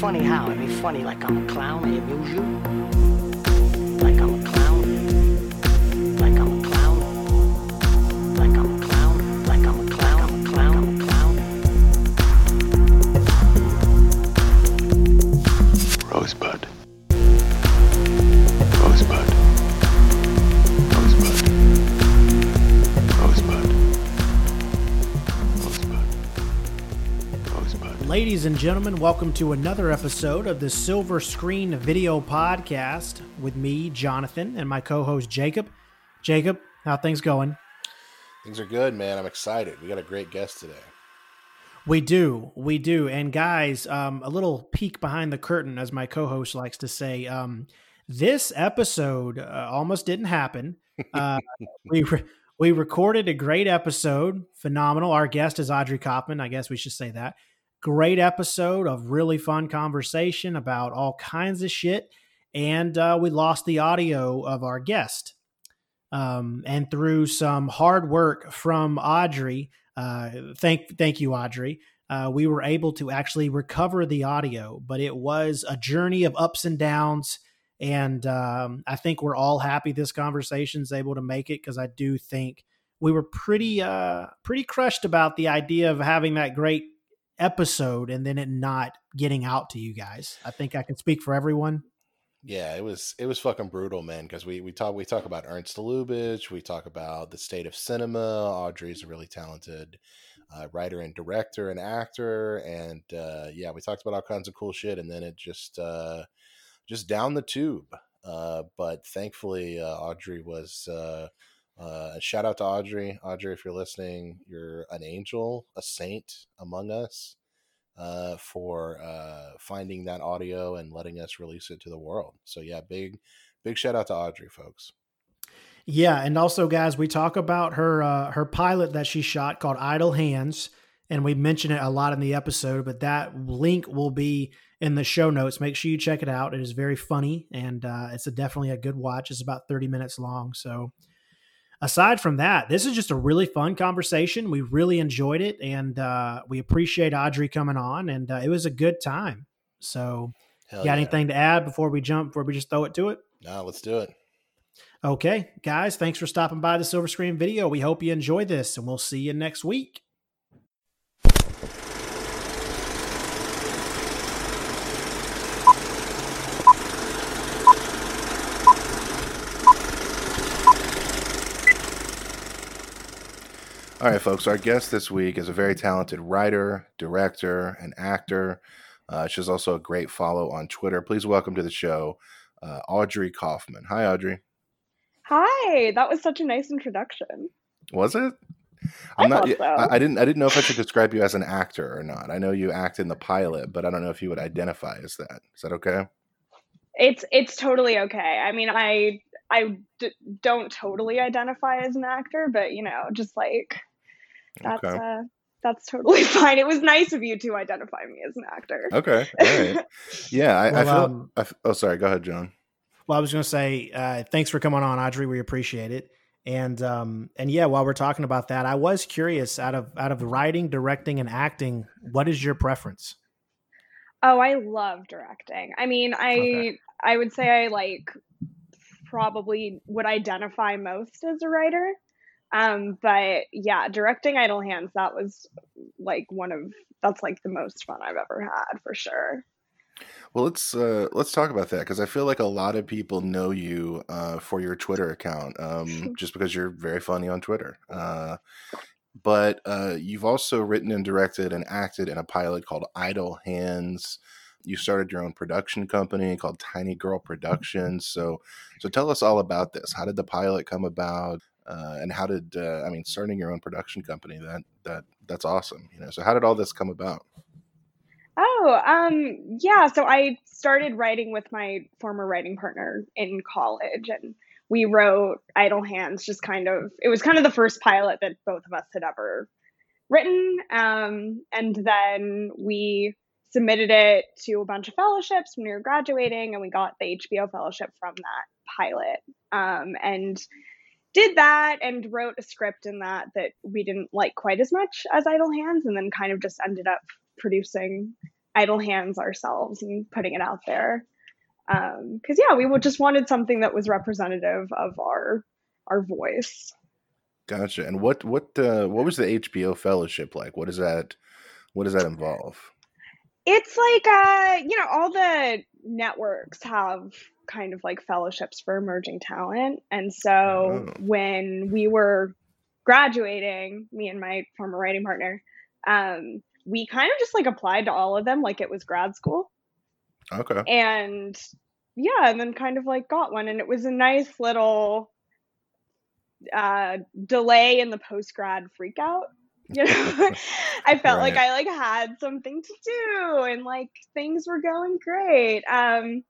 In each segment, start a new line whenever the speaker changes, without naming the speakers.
funny how? I mean, funny like I'm a clown, and I amuse you.
Ladies and gentlemen, welcome to another episode of the Silver Screen Video Podcast with me, Jonathan, and my co-host Jacob. Jacob, how things going?
Things are good, man. I'm excited. We got a great guest today.
We do, we do, and guys, um, a little peek behind the curtain, as my co-host likes to say. Um, this episode uh, almost didn't happen. Uh, we re- we recorded a great episode, phenomenal. Our guest is Audrey Kaufman. I guess we should say that. Great episode of really fun conversation about all kinds of shit, and uh, we lost the audio of our guest. Um, and through some hard work from Audrey, uh, thank thank you, Audrey. Uh, we were able to actually recover the audio, but it was a journey of ups and downs. And um, I think we're all happy this conversation is able to make it because I do think we were pretty uh, pretty crushed about the idea of having that great episode and then it not getting out to you guys. I think I can speak for everyone.
Yeah, it was it was fucking brutal, man. Because we we talk we talk about Ernst Lubitsch, we talk about the state of cinema. Audrey's a really talented uh, writer and director and actor, and uh, yeah, we talked about all kinds of cool shit. And then it just uh, just down the tube. Uh, but thankfully, uh, Audrey was. Uh, uh, shout out to Audrey. Audrey, if you're listening, you're an angel, a saint among us uh, for uh, finding that audio and letting us release it to the world. So yeah, big big shout out to Audrey, folks.
Yeah, and also, guys, we talk about her uh, her pilot that she shot called Idle Hands, and we mention it a lot in the episode. But that link will be in the show notes. Make sure you check it out. It is very funny, and uh, it's a, definitely a good watch. It's about thirty minutes long. So, aside from that, this is just a really fun conversation. We really enjoyed it, and uh, we appreciate Audrey coming on, and uh, it was a good time. So,
Hell
got
yeah.
anything to add before we jump? Before we just throw it to it?
No, let's do it.
Okay, guys, thanks for stopping by the Silver Screen Video. We hope you enjoy this, and we'll see you next week.
All right, folks. Our guest this week is a very talented writer, director, and actor. Uh, she's also a great follow on Twitter. Please welcome to the show, uh, Audrey Kaufman. Hi, Audrey.
Hi, that was such a nice introduction.
Was it?
I
not.
so.
I, I didn't. I didn't know if I should describe you as an actor or not. I know you act in the pilot, but I don't know if you would identify as that. Is that okay?
It's it's totally okay. I mean, I I d- don't totally identify as an actor, but you know, just like that's
Okay.
uh that's totally fine. It was nice of you to identify me as an actor.
Okay. All right. Yeah. I, I feel.
um,
I f- oh, sorry. Go ahead, John.
Well, I was going to say uh, thanks for coming on, Audrey. We appreciate it. And um, and yeah, while we're talking about that, I was curious out of out of writing, directing, and acting, what is your preference?
Oh, I love directing. I mean, I
Okay.
I would say I like probably would identify most as a writer. Um, but yeah, directing Idle Hands, that was like one of that's like the most fun I've ever had for sure.
Well, let's uh, let's talk about that because I feel like a lot of people know you uh, for your Twitter account, um, just because you're very funny on Twitter. Uh, but uh, you've also written and directed and acted in a pilot called Idle Hands. You started your own production company called Tiny Girl Productions. So, so tell us all about this. How did the pilot come about? Uh, and how did uh, I mean starting your own production company? That that that's awesome. You know. So how did all this come about?
Oh, um, yeah. So I started writing with my former writing partner in college, and we wrote Idle Hands. Just kind of, it was kind of the first pilot that both of us had ever written. Um, and then we submitted it to a bunch of fellowships when we were graduating, and we got the HBO fellowship from that pilot. Um, and did that and wrote a script in that that we didn't like quite as much as Idle Hands, and then kind of just ended up producing idle hands ourselves and putting it out there because yeah we just wanted something that was representative of our our voice
Gotcha. And what what uh, what was the HBO fellowship like? What does that what does that involve?
it's like uh you know all the networks have kind of like fellowships for emerging talent. And so
Oh.
when we were graduating me and my former writing partner um we kind of just like applied to all of them like it was grad school.
Okay.
and yeah and then kind of like got one. And it was a nice little uh delay in the post grad freak out you know? I felt like i like had something to do and like things were going great. Um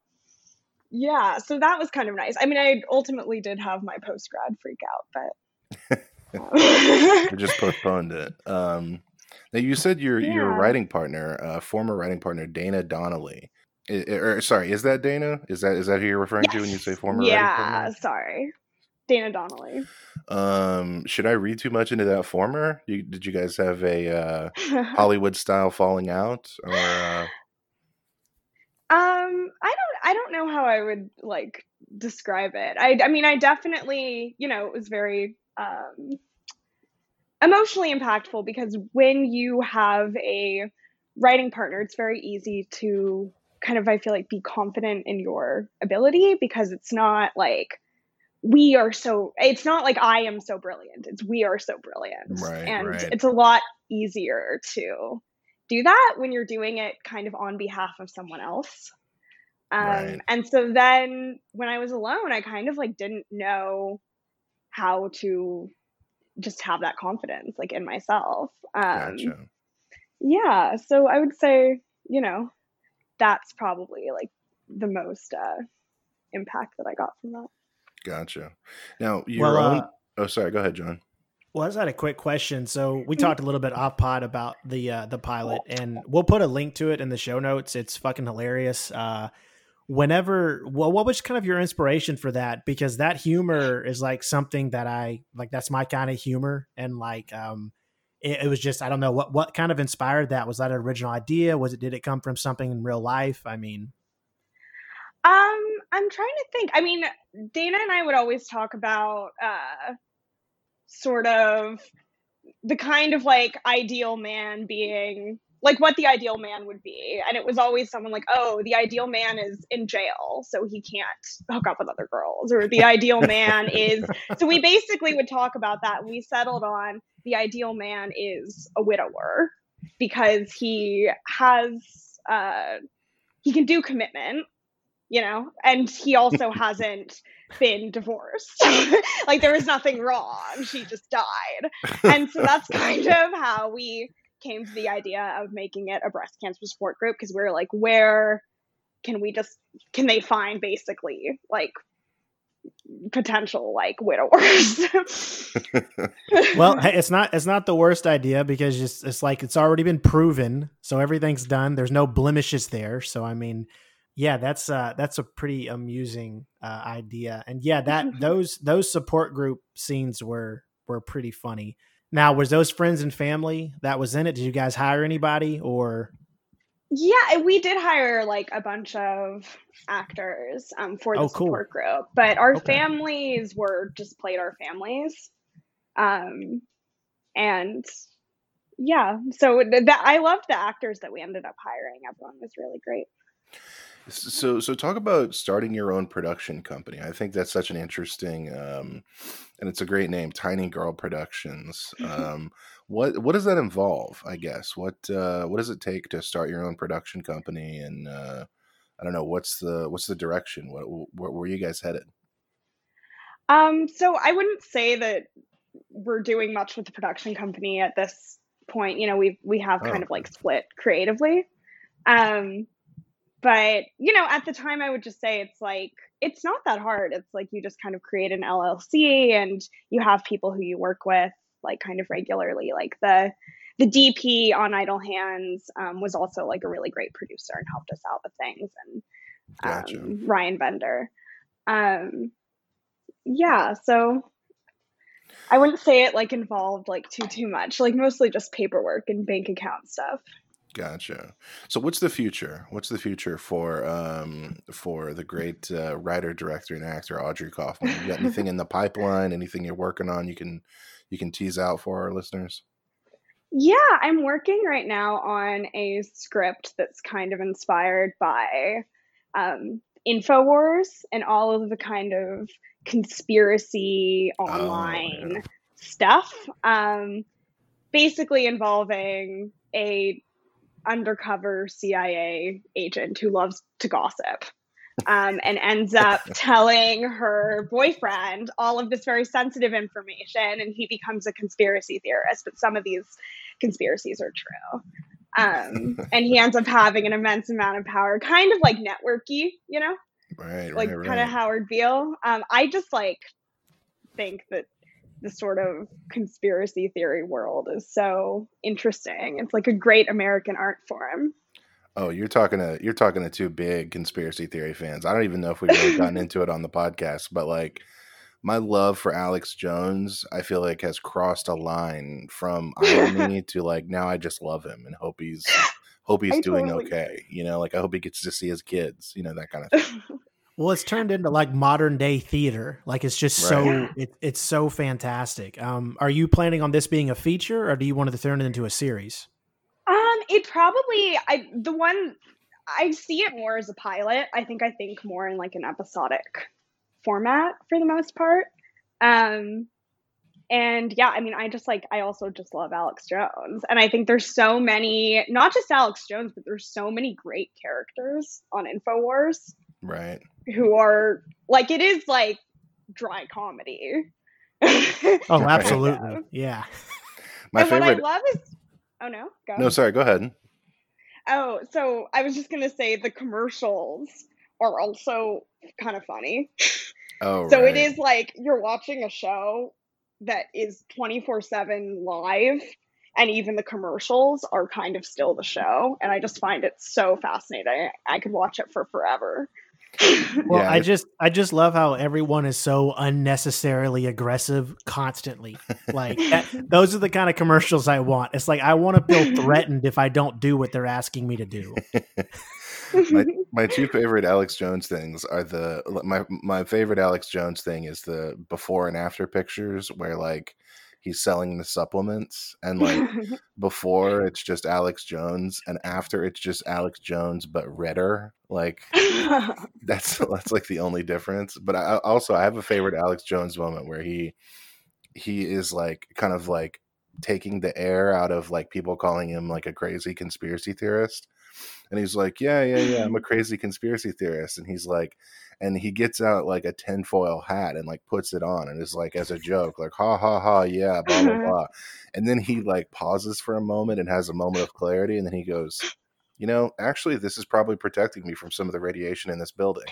yeah so that was kind of nice i mean i ultimately did have my post grad freak out but
We just postponed it. Um, now you said your your writing partner, uh, former writing partner Dana Donnelly. Or sorry, is that Dana? Is that is that who you're referring to when you say former writing
yeah sorry dana donnelly
Um, should I read too much into that former? You, did you guys have a uh, Hollywood style falling out, or uh,
Um, I don't I don't know how I would like describe it. I I mean I definitely, you know, it was very um emotionally impactful because when you have a writing partner, it's very easy to kind of I feel like be confident in your ability because it's not like we are so it's not like I am so brilliant. It's we are so brilliant.
Right,
and
right.
it's a lot easier to do that when you're doing it kind of on behalf of someone else. Um,
Right.
And so then when I was alone, I kind of like didn't know how to just have that confidence like in myself. Um,
gotcha?
Yeah. So I would say, you know, that's probably like the most uh, impact that I got from that.
Gotcha. Now your
Well,
own.
uh,
oh, sorry. Go ahead, John.
Well, I just had a quick question. So we
Mm-hmm.
talked a little bit off pod about the uh, the pilot, and we'll put a link to it in the show notes. It's fucking hilarious. Uh, whenever, well, what was kind of your inspiration for that? Because that humor is like something that I like. That's my kind of humor, and like, um, it, it was just I don't know what what kind of inspired that. Was that an original idea? Was it did it come from something in real life? I mean,
Um, I'm trying to think. I mean, Dana and I would always talk about uh sort of the kind of like ideal man being like what the ideal man would be. And it was always someone like, oh, the ideal man is in jail, so he can't hook up with other girls. Or the ideal man is so we basically would talk about that. We settled on the ideal man is a widower because he has uh he can do commitment you know and he also hasn't been divorced like there was nothing wrong she just died and so that's kind of how we came to the idea of making it a breast cancer support group because we are like where can we just can they find basically like potential like widowers
well, it's not it's not the worst idea because it's, it's like it's already been proven, so everything's done. There's no blemishes there. So I mean, yeah, that's uh that's a pretty amusing uh, idea, and yeah, that those those support group scenes were were pretty funny. Now, was those friends and family that was in it? Did you guys hire anybody or?
Yeah, we did hire like a bunch of actors um, for the
Oh, cool.
support group, but our
Okay.
families were just played our families, um, and yeah, so th- that I loved the actors that we ended up hiring. Everyone was really great.
So, so talk about starting your own production company. I think that's such an interesting, um, and it's a great name, Tiny Girl Productions. Um, what what does that involve? I guess what uh, what does it take to start your own production company? And uh, I don't know what's the what's the direction? What where, where are you guys headed?
Um, so I wouldn't say that we're doing much with the production company at this point. You know, we we have kind
Oh.
of like split creatively. Um, but you know, at the time, I would just say it's like it's not that hard. It's like you just kind of create an LLC and you have people who you work with like kind of regularly. Like the the DP on Idle Hands um, was also like a really great producer and helped us out with things and
Gotcha.
um, Ryan Bender. Um, yeah, so I wouldn't say it like involved like too too much, like mostly just paperwork and bank account stuff.
Gotcha. So, what's the future? What's the future for um for the great uh, writer, director, and actor Audrey Kaufman? You got anything in the pipeline? Anything you're working on? You can you can tease out for our listeners.
Yeah, I'm working right now on a script that's kind of inspired by um, InfoWars and all of the kind of conspiracy
Oh, yeah.
online stuff. Um, basically involving a undercover CIA agent who loves to gossip. Um, and ends up telling her boyfriend all of this very sensitive information, and he becomes a conspiracy theorist. But some of these conspiracies are true. Um, and he ends up having an immense amount of power, kind of like networky, you know,
Right,
like
right, right.
kind of Howard Beale. Um, I just like think that the sort of conspiracy theory world is so interesting. It's like a great American art form.
Oh, you're talking to you're talking to two big conspiracy theory fans. I don't even know if we've really gotten into it on the podcast, but like my love for Alex Jones, I feel like has crossed a line from irony to like now I just love him and hope he's hope he's
I
doing
totally-
okay. You know, like I hope he gets to see his kids. You know that kind of thing.
Well, it's turned into like modern day theater. Like it's just so
Right.
it, it's so fantastic. Um, are you planning on this being a feature, or do you want to turn it into a series?
Um, it probably I the one I see it more as a pilot. I think I think more in like an episodic format for the most part. Um and yeah, I mean I just like I also just love Alex Jones. And I think there's so many not just Alex Jones, but there's so many great characters on InfoWars
Right.
Who are like it is like dry comedy.
Oh, absolutely. Yeah.
My
and
favorite
what I love is oh no, go.
No, sorry, go ahead.
Oh, so I was just gonna say the commercials are also kind of funny.
Oh,
So
right.
it is like you're watching a show that is 24 7 live, and even the commercials are kind of still the show. And I just find it so fascinating. I could watch it for forever.
Well,
Yeah,
I just I just love how everyone is so unnecessarily aggressive constantly. Like that, those are the kind of commercials I want. It's like I want to feel threatened if I don't do what they're asking me to do.
my my two favorite Alex Jones things are the my my favorite Alex Jones thing is the before and after pictures where like he's selling the supplements and like before it's just Alex Jones and after it's just Alex Jones but redder like that's that's like the only difference but I also I have a favorite Alex Jones moment where he he is like kind of like taking the air out of like people calling him like a crazy conspiracy theorist and he's like yeah yeah yeah i'm a crazy conspiracy theorist and he's like and he gets out like a tinfoil hat and like puts it on and is like as a joke like ha ha ha yeah blah blah mm-hmm. blah and then he like pauses for a moment and has a moment of clarity and then he goes you know actually this is probably protecting me from some of the radiation in this building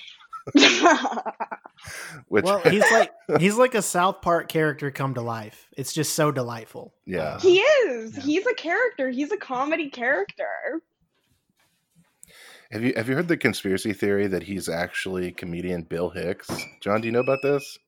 which
Well, he's like he's like a South Park character come to life. It's just so delightful.
Yeah.
He is.
Yeah.
He's a character. He's a comedy character.
Have you have you heard the conspiracy theory that he's actually comedian bill hicks john do you know about this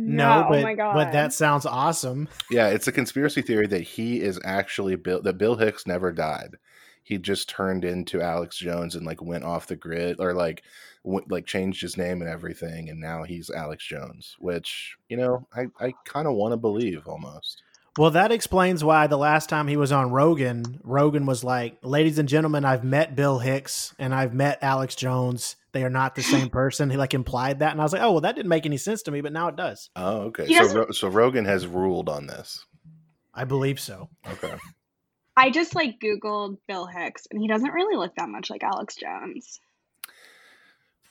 no, oh but
oh my god.
but that sounds awesome.
Yeah, it's a conspiracy theory that he is actually Bill that Bill Hicks never died. He just turned into Alex Jones and like went off the grid or like went, like changed his name and everything and now he's Alex Jones, which, you know, I I kind of want to believe almost.
Well, that explains why the last time he was on Rogan, Rogan was like, "Ladies and gentlemen, I've met Bill Hicks and I've met Alex Jones. They are not the same person." He like implied that, and I was like, "Oh, well, that didn't make any sense to me, but now it does.
Oh, okay.
He
So
doesn't-
Ro- so Rogan has ruled on this.
I believe so."
Okay.
I just like Googled Bill Hicks, and he doesn't really look that much like Alex Jones.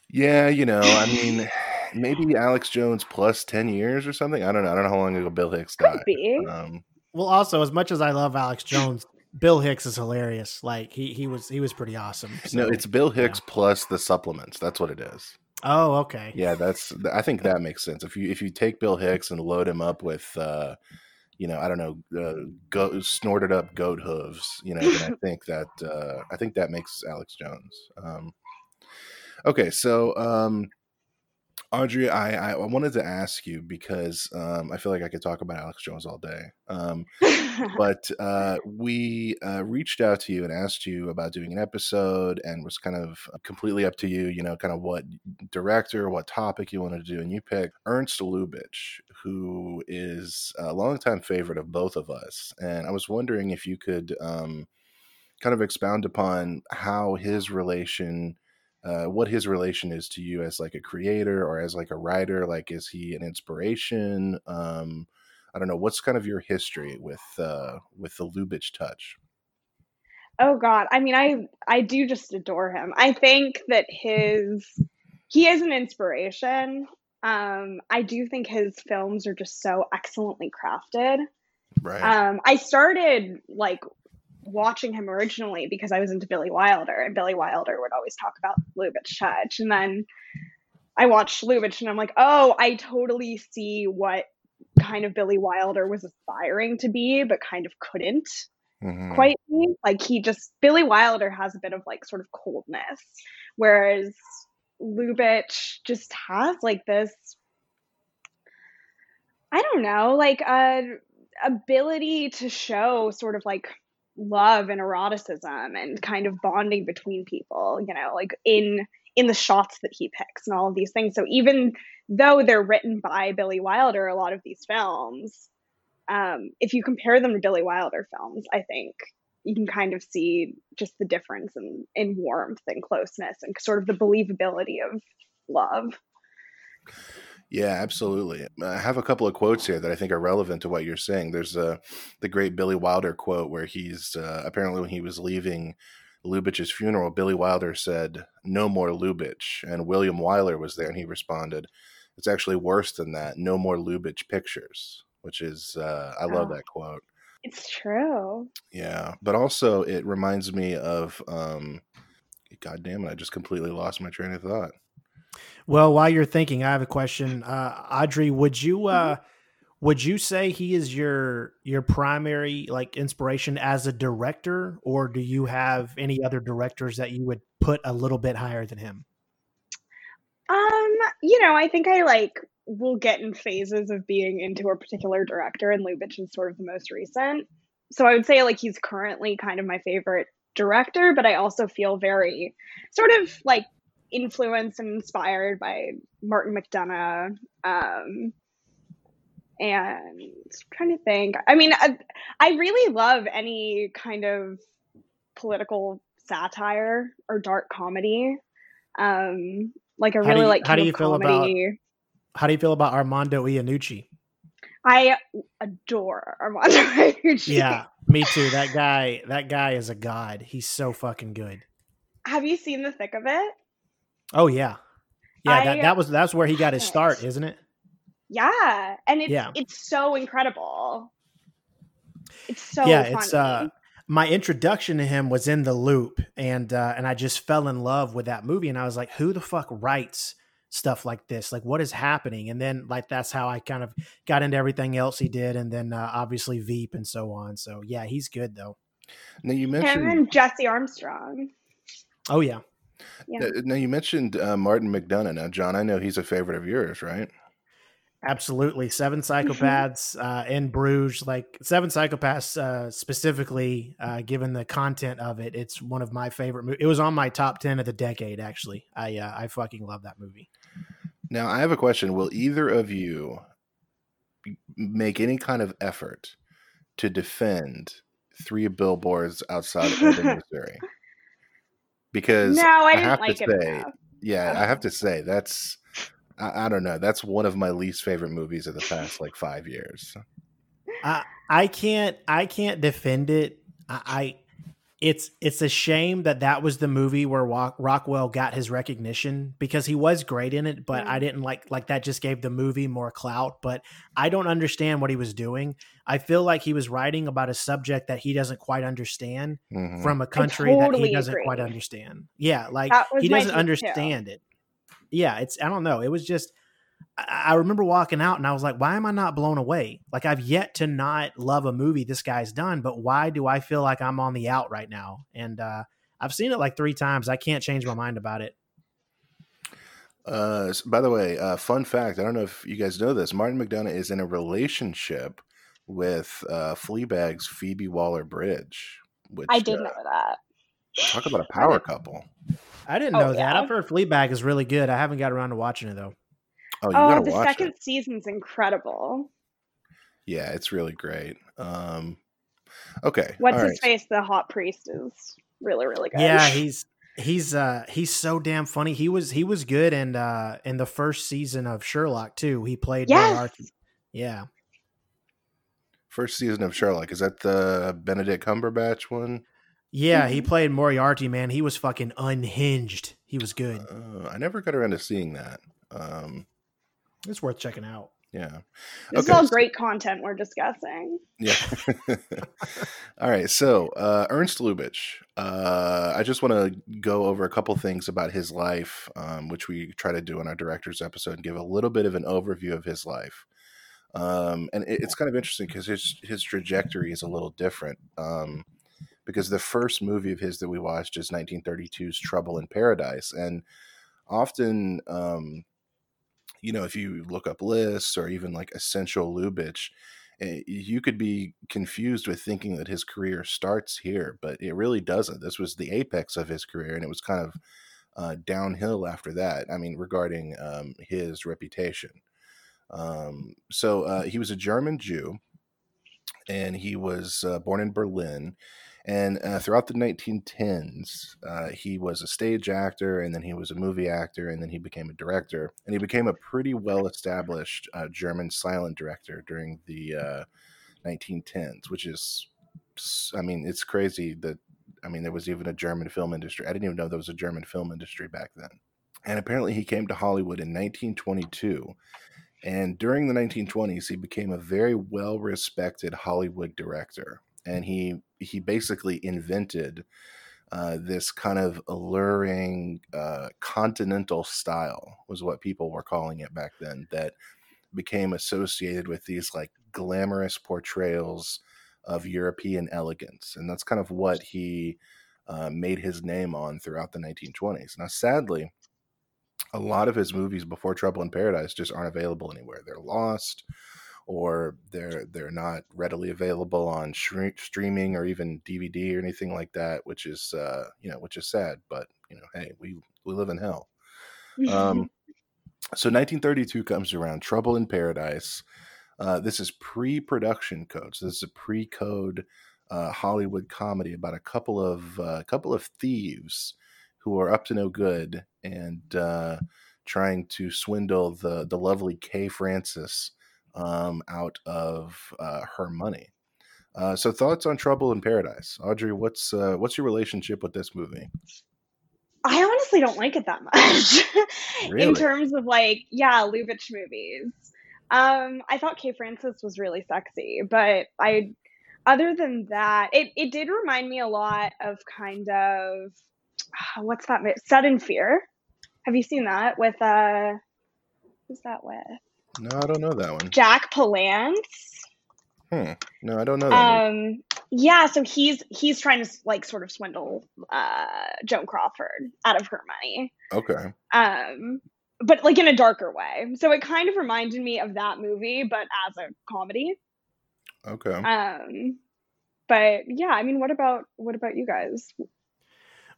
Yeah, you know, I mean, maybe Alex Jones plus 10 years or something. I don't know. I don't know how long ago Bill Hicks died.
Could be.
Um,
Well, also, as much as I love Alex Jones, Bill Hicks is hilarious. Like he he was he was pretty awesome.
no, it's Bill Hicks plus the supplements. That's what it is.
oh okay.
Yeah, that's. I think that makes sense. If you if you take Bill Hicks and load him up with, uh, you know, I don't know, uh, go, snorted up goat hooves, you know, then I think that uh, I think that makes Alex Jones. Um, okay, so um, Audrey, I, I wanted to ask you because um, I feel like I could talk about Alex Jones all day. Um, but uh, we uh, reached out to you and asked you about doing an episode and was kind of completely up to you, you know, kind of what director, what topic you wanted to do. And you picked Ernst Lubitsch, who is a longtime favorite of both of us. And I was wondering if you could um, kind of expound upon how his relation uh, what his relation is to you as like a creator or as like a writer like is he an inspiration? Um i don't know what's kind of your history with uh with the lubitsch touch?
Oh god. I mean i i do just adore him. I think that his he is an inspiration. Um i do think his films are just so excellently crafted.
Right.
Um i started like watching him originally because I was into Billy Wilder, and Billy Wilder would always talk about Lubitsch Touch. And then I watched Lubitsch, and I'm like, oh, I totally see what kind of Billy Wilder was aspiring to be, but kind of couldn't
Mhm.
quite be. Like he just Billy Wilder has a bit of like sort of coldness, whereas Lubitsch just has like this. I don't know, like a ability to show sort of like love and eroticism and kind of bonding between people, you know, like in in the shots that he picks and all of these things. So even though they're written by Billy Wilder, a lot of these films, um, if you compare them to Billy Wilder films, I think you can kind of see just the difference in, in warmth and closeness and sort of the believability of love.
Yeah, absolutely. I have a couple of quotes here that I think are relevant to what you're saying. There's uh, the great Billy Wilder quote where he's uh, apparently when he was leaving Lubitsch's funeral, Billy Wilder said, "No more Lubitsch," and William Wyler was there, and he responded, "It's actually worse than that. No more Lubitsch pictures." Which is, uh, I love
Oh.
that quote.
It's true.
Yeah, but also it reminds me of, um, God damn it, I just completely lost my train of thought.
Well, while you're thinking, I have a question. Uh, Audrey, would you uh, would you say he is your your primary like inspiration as a director, or do you have any other directors that you would put a little bit higher than him?
Um, you know, I think I like will get in phases of being into a particular director, and Lubitsch is sort of the most recent. So I would say like he's currently kind of my favorite director, but I also feel very sort of like influenced and inspired by Martin McDonagh. Um, and trying to think. I mean, I, I really love any kind of political satire or dark comedy. Um, like I
How do
really
you-
like
how do you feel about- How do you feel about Armando Iannucci?
I adore Armando Iannucci.
Yeah, me too. That guy, that guy is a god. He's so fucking good.
Have you seen The Thick of It?
Oh yeah, yeah. that,
I
that was that's where he got his start, isn't it?
Yeah, and it's
Yeah.
it's so incredible. It's so
yeah,
funny.
it's uh my introduction to him was in the loop and uh and I just fell in love with that movie and I was like who the fuck writes stuff like this like what is happening and then like that's how I kind of got into everything else he did and then uh, obviously Veep and so on so yeah he's good though
Now you
him
mentioned
and Jesse Armstrong.
oh yeah
Yeah.
Now you mentioned uh, Martin McDonagh. Now, John, I know he's a favorite of yours, right?
absolutely seven psychopaths uh in bruges like seven psychopaths uh specifically uh given the content of it it's one of my favorite movies. it was on my top 10 of the decade actually i uh, i fucking love that movie
Now, I have a question. Will either of you make any kind of effort to defend three billboards outside of Ebbing, Missouri? Because
No, I
I
didn't
have
like
to
it
say,
enough.
yeah, I have to say that's I, I don't know. That's one of my least favorite movies of the past like five years.
I I can't I can't defend it. I, I it's it's a shame that that was the movie where Rock, Rockwell got his recognition because he was great in it, but I didn't like like that just gave the movie more clout. But I don't understand what he was doing. I feel like he was writing about a subject that he doesn't quite understand
Mhm.
from a country that he doesn't
agree.
quite understand. Yeah, like he doesn't
take, too.
understand it. Yeah, it's I don't know. It was just I, I remember walking out and I was like, why am I not blown away? Like I've yet to not love a movie this guy's done, but why do I feel like I'm on the out right now? And uh I've seen it like three times. I can't change my mind about it.
Uh, by the way, uh, fun fact: I don't know if you guys know this. Martin McDonagh is in a relationship with uh, Fleabag's Phoebe Waller Bridge. Which
I did
uh,
know that.
talk about a power couple.
I didn't
Oh,
know that.
yeah?
I've heard Fleabag is really good. I haven't got around to watching it though.
Oh, you
Oh, the
watch
second
it.
season's incredible.
Yeah, it's really great. Um, okay,
What's
all
his
right.
face? The hot priest is really, really good.
Yeah, he's he's uh he's so damn funny. He was he was good and uh in the first season of Sherlock too. He played
Yes!
Moriarty. Yeah.
First season of Sherlock is that the Benedict Cumberbatch one?
Yeah, he
Mhm.
played Moriarty, man. He was fucking unhinged. He was good.
Uh, I never got around to seeing that. Um,
It's worth checking out.
yeah.
This is all great content we're discussing.
Yeah. All right. So, uh, Ernst Lubitsch. Uh, I just want to go over a couple things about his life, um, which we try to do in our director's episode, and give a little bit of an overview of his life. Um, and it, it's kind of interesting because his his trajectory is a little different. Um, because the first movie of his that we watched is 1932's Trouble in Paradise, and often, um, you know, if you look up lists or even like Essential Lubitsch, eh, you could be confused with thinking that his career starts here, but it really doesn't. This was the apex of his career, and it was kind of uh, downhill after that. I mean, regarding um, his reputation. Um, so uh, he was a German Jew, and he was uh, born in Berlin. And uh, throughout the 1910s, uh, he was a stage actor, and then he was a movie actor, and then he became a director. And he became a pretty well established uh, German silent director during the uh, 1910s, which is, I mean, it's crazy that, I mean, there was even a German film industry. I didn't even know there was a German film industry back then. And apparently he came to Hollywood in 1922. And during the 1920s, he became a very well respected Hollywood director. And he, he basically invented uh, this kind of alluring uh, continental style, was what people were calling it back then, that became associated with these like glamorous portrayals of European elegance. And that's kind of what he uh, made his name on throughout the 1920s. Now, sadly, a lot of his movies before Trouble in Paradise just aren't available anywhere. They're lost or they're they're not readily available on streaming or even DVD or anything like that, which is uh, you know, which is sad, but you know, hey, we we live in hell. Um, so 1932 comes around, Trouble in Paradise. Uh, this is pre-production code. So this is a pre-code uh, Hollywood comedy about a couple of uh, couple of thieves who are up to no good and uh, trying to swindle the the lovely Kay Francis um, out of uh, her money. Uh, so thoughts on Trouble in Paradise, Audrey? What's uh, what's your relationship with this movie?
I honestly don't like it that much.
Really?
In terms of like, yeah, Lubitsch movies. Um, I thought Kay Francis was really sexy, but I other than that, it, it did remind me a lot of kind of what's that? Sudden Fear. Have you seen that with uh who's that with?
No, I don't know that one.
Jack Palance.
Hmm. No, I don't know that. movie.
Um yeah, so he's he's trying to like sort of swindle uh Joan Crawford out of her money.
Okay.
um but like in a darker way so it kind of reminded me of that movie but as a comedy
Okay.
um but yeah i mean what about what about you guys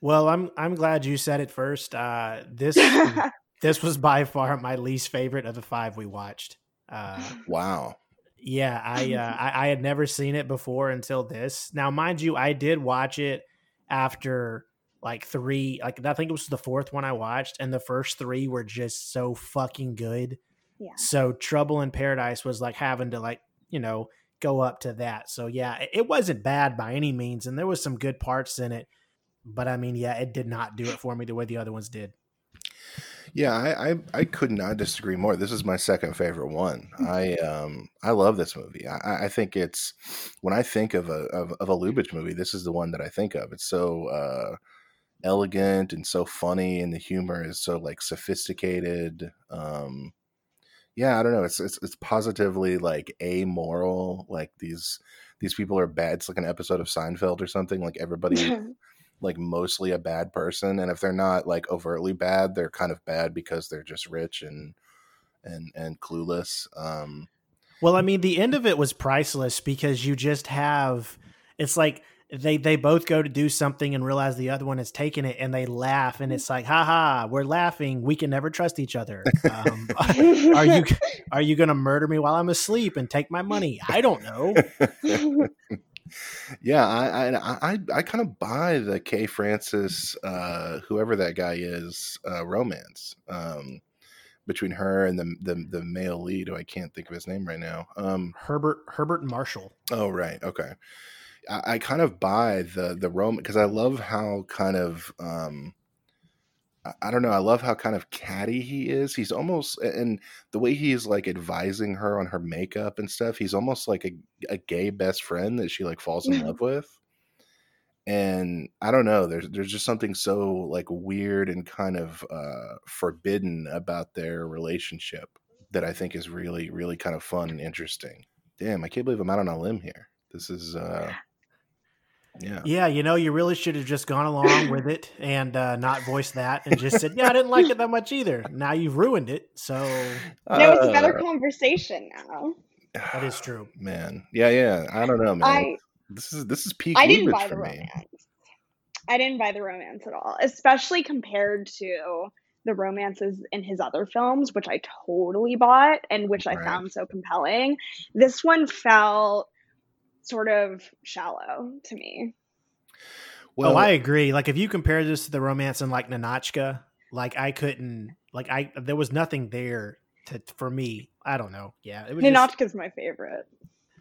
Well, I'm I'm glad you said it first. Uh, this this was by far my least favorite of the five we watched. Uh,
Wow.
yeah, I, uh, I I had never seen it before until this. Now, mind you, I did watch it after like three. Like I think it was the fourth one I watched, and the first three were just so fucking good.
yeah
So Trouble in Paradise was like having to like you know go up to that. So yeah, it- it wasn't bad by any means, and there was some good parts in it. But I mean, yeah, it did not do it for me the way the other ones did.
Yeah, I, I I could not disagree more. This is my second favorite one. I um I love this movie. I, I think it's when I think of a of, of a Lubitsch movie, this is the one that I think of. It's so uh, elegant and so funny, and the humor is so like sophisticated. Um, yeah, I don't know. It's it's it's positively like amoral. Like these these people are bad. It's like an episode of Seinfeld or something. Like everybody like mostly a bad person, and if they're not like overtly bad, they're kind of bad because they're just rich and and and clueless. Um,
Well, I mean, the end of it was priceless because you just have it's like they they both go to do something and realize the other one has taken it and they laugh and it's like, ha ha, we're laughing. We can never trust each other. Um, are you are you going to murder me while I'm asleep and take my money? I don't know.
yeah, I I I, I kind of buy the Kay Francis, uh, whoever that guy is, uh, romance um, between her and the, the the male lead. Who I can't think of his name right now. Um,
Herbert Herbert Marshall.
oh right, okay. I, I kind of buy the the romance because I love how kind of um, I- don't know. I love how kind of catty he is. He's almost and the way he's like advising her on her makeup and stuff. He's almost like a, a gay best friend that she like falls in love with. And I don't know. There's there's just something so like weird and kind of uh, forbidden about their relationship that I think is really really kind of fun and interesting. Damn, I can't believe I'm out on a limb here. This is uh, yeah.
Yeah, you know, you really should have just gone along with it and uh, not voiced that and just said, "Yeah, I didn't like it that much either." Now you've ruined it. So
no, it's a better
Uh,
conversation now.
that is true.
man. Yeah, yeah. I don't know, man.
I
this is this is peak
I didn't buy the
for me.
I didn't buy the romance at all, especially compared to the romances in his other films, which I totally bought and which I
Right.
found so compelling. This one felt sort of shallow to me.
oh, I agree. Like if you compare this to the romance in like Ninotchka, like I couldn't like I there was nothing there to for me. I don't know. Yeah, it was just,
my favorite.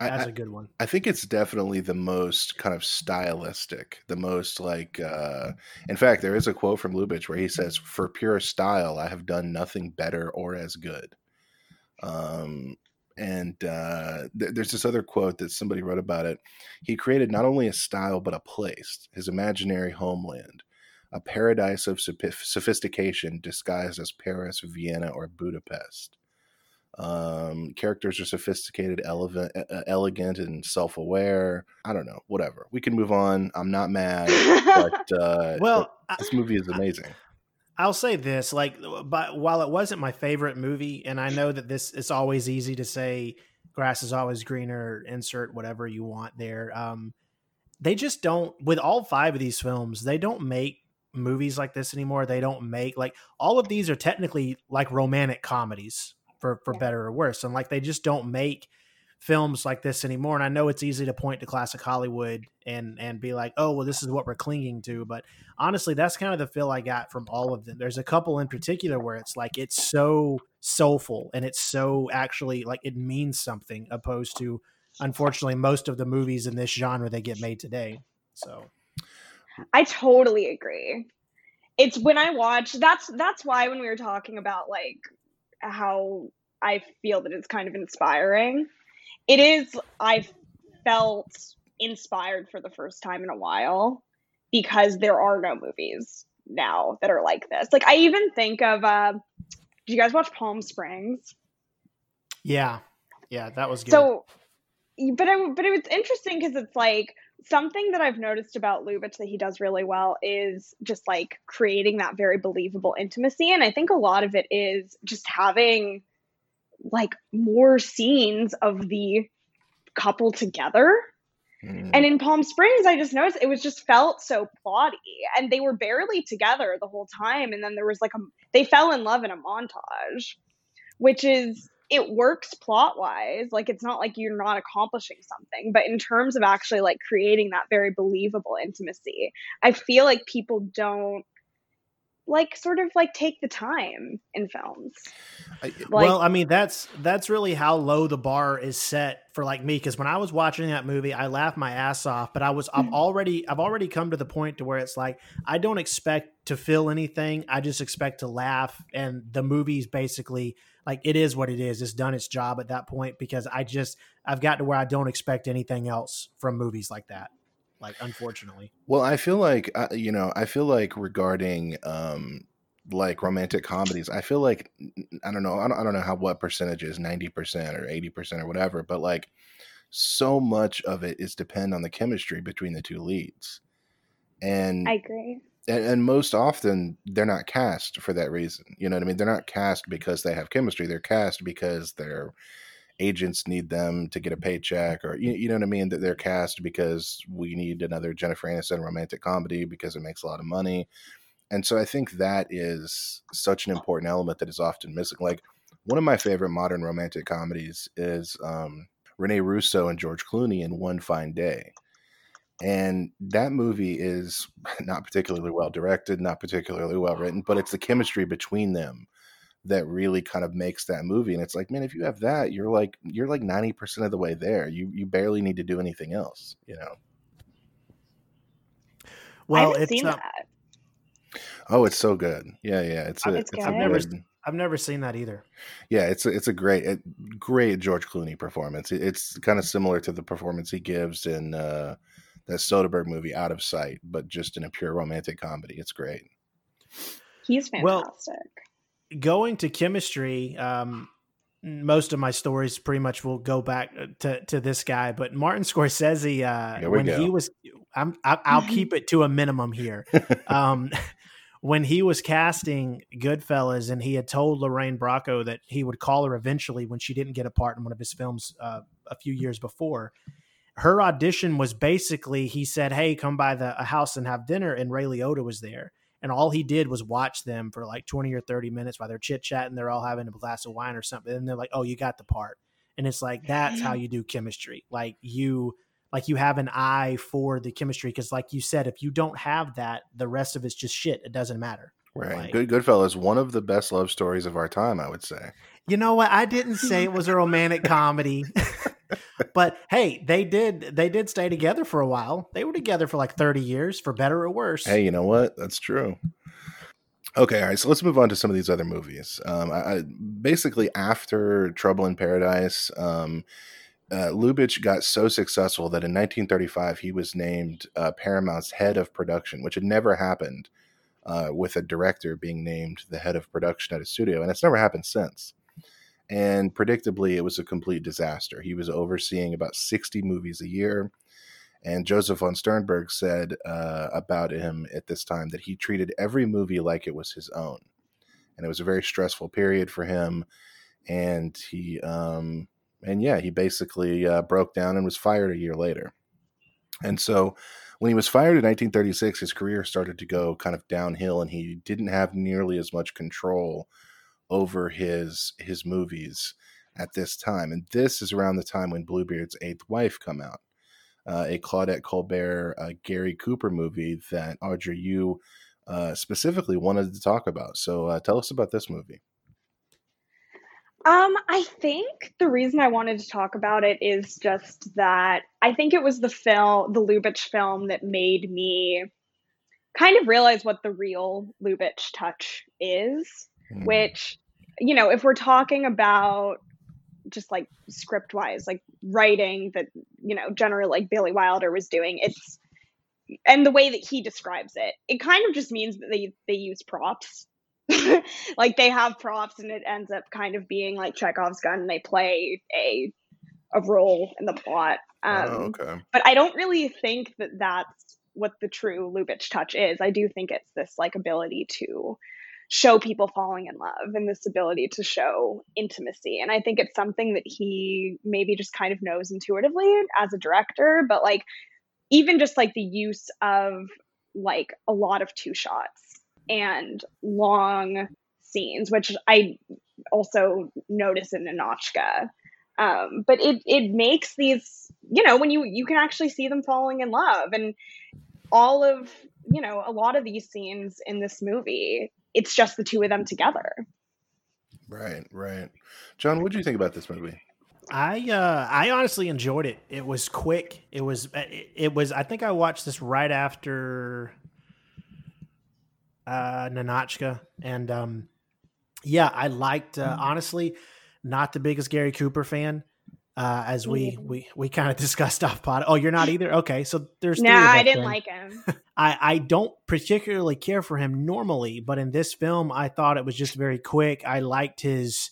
I,
that's
I,
a good one.
I think it's definitely the most kind of stylistic, the most like. uh In fact, there is a quote from Lubitsch where he says, "For pure style, I have done nothing better or as good." Um, and uh, th- there's this other quote that somebody wrote about it. He created not only a style but a place, his imaginary homeland, a paradise of sophi- sophistication disguised as Paris, Vienna, or Budapest. Um, characters are sophisticated, elegant, elegant, and self-aware. I don't know, whatever. We can move on. I'm not mad, but uh,
Well, I,
this movie is amazing.
I'll say this: like, but while it wasn't my favorite movie, and I know that this it's always easy to say grass is always greener. Insert whatever you want there. Um, they just don't. With all five of these films, they don't make movies like this anymore. They don't make like all of these are technically like romantic comedies for for better or worse, and like they just don't make films like this anymore. And I know it's easy to point to classic Hollywood and and be like, oh well, this is what we're clinging to, but honestly, that's kind of the feel I got from all of them. There's a couple in particular where it's like it's so soulful and it's so actually like it means something, opposed to unfortunately most of the movies in this genre that get made today. So
I totally agree. It's when I watch that's that's why when we were talking about like how I feel that it's kind of inspiring. It is I felt inspired for the first time in a while because there are no movies now that are like this. Like I even think of uh did you guys watch Palm Springs?
yeah, yeah, that was good.
So, but I, but it was interesting because it's like something that I've noticed about Lubitsch that he does really well is just like creating that very believable intimacy, and I think a lot of it is just having like more scenes of the couple together.
Mm.
And in Palm Springs, I just noticed it was just felt so plotty, and they were barely together the whole time. And then there was like a they fell in love in a montage, which is it works plot wise. Like it's not like you're not accomplishing something, but in terms of actually like creating that very believable intimacy, I feel like people don't like sort of like take the time in films. Like
well, I mean, that's that's really how low the bar is set for like me. Because when I was watching that movie, I laughed my ass off. But I was I've already I've already come to the point to where it's like I don't expect to feel anything. I just expect to laugh, and the movie's basically like it is what it is. It's done its job at that point because I just I've got to where I don't expect anything else from movies like that. Like unfortunately,
Well, I feel like uh, you know, I feel like regarding um like romantic comedies, I feel like I don't know, I don't, I don't know how what percentage is ninety percent or eighty percent or whatever, but like so much of it is depend on the chemistry between the two leads, and
I agree.
and, and most often they're not cast for that reason. You know what I mean? They're not cast because they have chemistry. They're cast because their agents need them to get a paycheck, or you, you know what I mean? That they're cast because we need another Jennifer Aniston romantic comedy because it makes a lot of money. And so I think that is such an important element that is often missing. Like one of my favorite modern romantic comedies is um, Rene Russo and George Clooney in One Fine Day. And that movie is not particularly well directed, not particularly well written, but it's the chemistry between them that really kind of makes that movie. And it's like, man, if you have that, you're like you're like ninety percent of the way there. You you barely need to do anything else, you know.
I
Well,
haven't
it's
seen
uh,
that.
Oh, it's so good. Yeah, yeah. It's a,
It's
it's a.
Never- I've never seen that either.
yeah. It's a, it's a great it, great George Clooney performance. It, it's kind of similar to the performance he gives in uh, that Soderbergh movie Out of Sight, but just in a pure romantic comedy. It's great.
He's
Well,
fantastic.
Going to chemistry, um, most of my stories pretty much will go back uh, to, to this guy, but Martin Scorsese, uh, when
go.
he was, I'm, I, I'll keep it to a minimum here. um, when he was casting Goodfellas, and he had told Lorraine Bracco that he would call her eventually when she didn't get a part in one of his films uh, a few years before. Her audition was basically he said, "Hey, come by the a house and have dinner," and Ray Liotta was there, and all he did was watch them for like twenty or thirty minutes while they're chit chatting. They're all having a glass of wine or something, and they're like, "Oh, you got the part," and it's like that's how mm-hmm. you do chemistry. Like you like you have an eye for the chemistry because like you said if you don't have that the rest of it's just shit it doesn't matter
Right.
Like-
Good Goodfellas, one of the best love stories of our time, I would say.
You know what i didn't say it was a romantic comedy but hey they did they did stay together for a while they were together for like 30 years for better or worse
Hey, you know what? That's true. Okay, all right. So let's move on to some of these other movies. Um, I, I basically after Trouble in Paradise, um, uh, Lubitsch got so successful that in 1935 he was named uh, Paramount's head of production, which had never happened uh, with a director being named the head of production at a studio, and it's never happened since. And predictably, it was a complete disaster. He was overseeing about 60 movies a year. And Josef von Sternberg said uh, about him at this time that he treated every movie like it was his own. And it was a very stressful period for him. And he, um, and yeah, he basically uh, broke down and was fired a year later. And so when he was fired in 1936, his career started to go kind of downhill, and he didn't have nearly as much control over his his movies at this time. And this is around the time when Bluebeard's Eighth Wife come out uh, a Claudette Colbert, uh, Gary Cooper movie that Audrey, you uh, specifically wanted to talk about. So uh, tell us about this movie.
Um, I think the reason I wanted to talk about it is just that I think it was the film, the Lubitsch film, that made me kind of realize what the real Lubitsch touch is.
Mm.
Which, you know, if we're talking about just like script wise, like writing that, you know, generally like Billy Wilder was doing, it's and the way that he describes it, it kind of just means that they they use props. like they have props and it ends up kind of being like Chekhov's gun and they play a a role in the plot. Um,
oh, okay.
but I don't really think that that's what the true Lubitsch touch is. I do think it's this like ability to show people falling in love and this ability to show intimacy. And I think it's something that he maybe just kind of knows intuitively as a director, but like even just like the use of like a lot of two shots and long scenes, which I also notice in Ninotchka. Um, but it it makes these, you know, when you you can actually see them falling in love, and all of you know a lot of these scenes in this movie, it's just the two of them together.
Right, right. John, what do you think about this movie?
I uh, I honestly enjoyed it. It was quick. It was it, it was. I think I watched this right after uh, Ninotchka, and um, yeah, I liked. Uh, honestly, not the biggest Gary Cooper fan. Uh, as we we we kind of discussed off pod. Oh, you're not either. Okay, so there's no.
Nah, I didn't
then.
like him.
I, I don't particularly care for him normally, but in this film, I thought it was just very quick. I liked his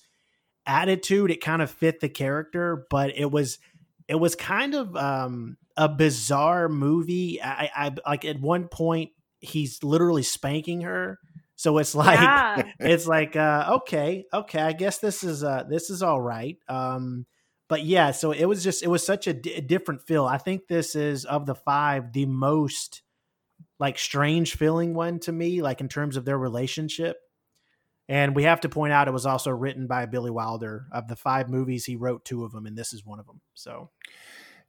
attitude; it kind of fit the character, but it was it was kind of um, a bizarre movie. I, I like at one point he's literally spanking her. So it's like
yeah.
it's like uh okay, okay, I guess this is uh this is all right. Um but yeah, so it was just it was such a, d- different feel. I think this is of the 5 the most like strange feeling one to me like in terms of their relationship. And we have to point out it was also written by Billy Wilder. Of the 5 movies, he wrote two of them and this is one of them. So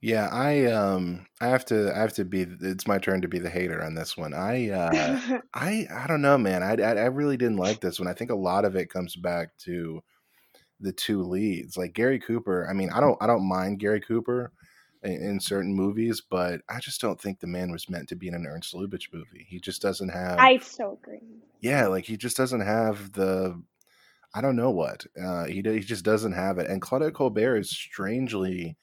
Yeah, I um I have to I have to be it's my turn to be the hater on this one. I uh I I don't know, man. I I, I really didn't like this one. I think a lot of it comes back to the two leads. Like Gary Cooper, I mean, I don't I don't mind Gary Cooper in, in certain movies, but I just don't think the man was meant to be in an Ernst Lubitsch movie. He just doesn't have
I so agree.
yeah, like he just doesn't have the I don't know what. Uh he he just doesn't have it. And Claudette Colbert is strangely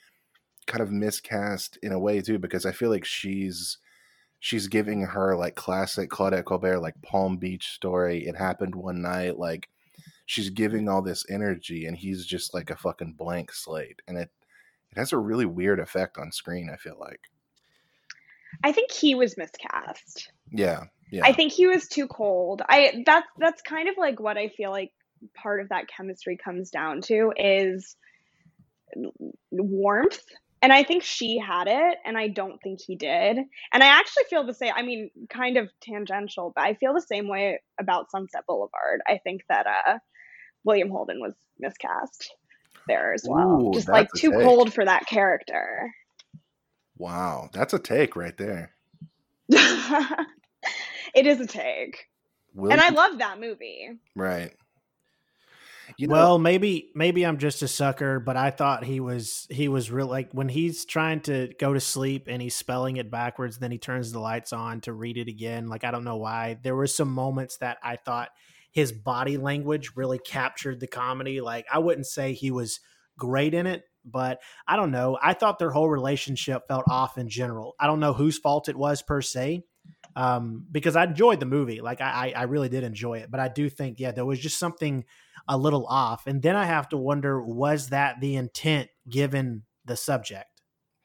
kind of miscast in a way too because I feel like she's she's giving her like classic Claudette Colbert like Palm Beach story. It happened one night like she's giving all this energy and he's just like a fucking blank slate and it it has a really weird effect on screen, I feel like.
I think he was miscast.
Yeah. Yeah.
I think he was too cold. I that's that's kind of like what I feel like part of that chemistry comes down to is warmth. And I think she had it, and I don't think he did. And I actually feel the same. I mean, kind of tangential, but I feel the same way about Sunset Boulevard. I think that uh, William Holden was miscast there as well.
Ooh,
Just like too
take.
cold for that character.
wow, that's a take right there.
it is a take.
Will
And I love that movie.
right. You know,
well, maybe maybe I'm just a sucker, but I thought he was he was real like when he's trying to go to sleep and he's spelling it backwards, then he turns the lights on to read it again. Like I don't know why. There were some moments that I thought his body language really captured the comedy. Like I wouldn't say he was great in it, but I don't know. I thought their whole relationship felt off in general. I don't know whose fault it was per se. Um, because I enjoyed the movie. Like I, I I really did enjoy it. But I do think, yeah, there was just something a little off. And then I have to wonder, was that the intent given the subject?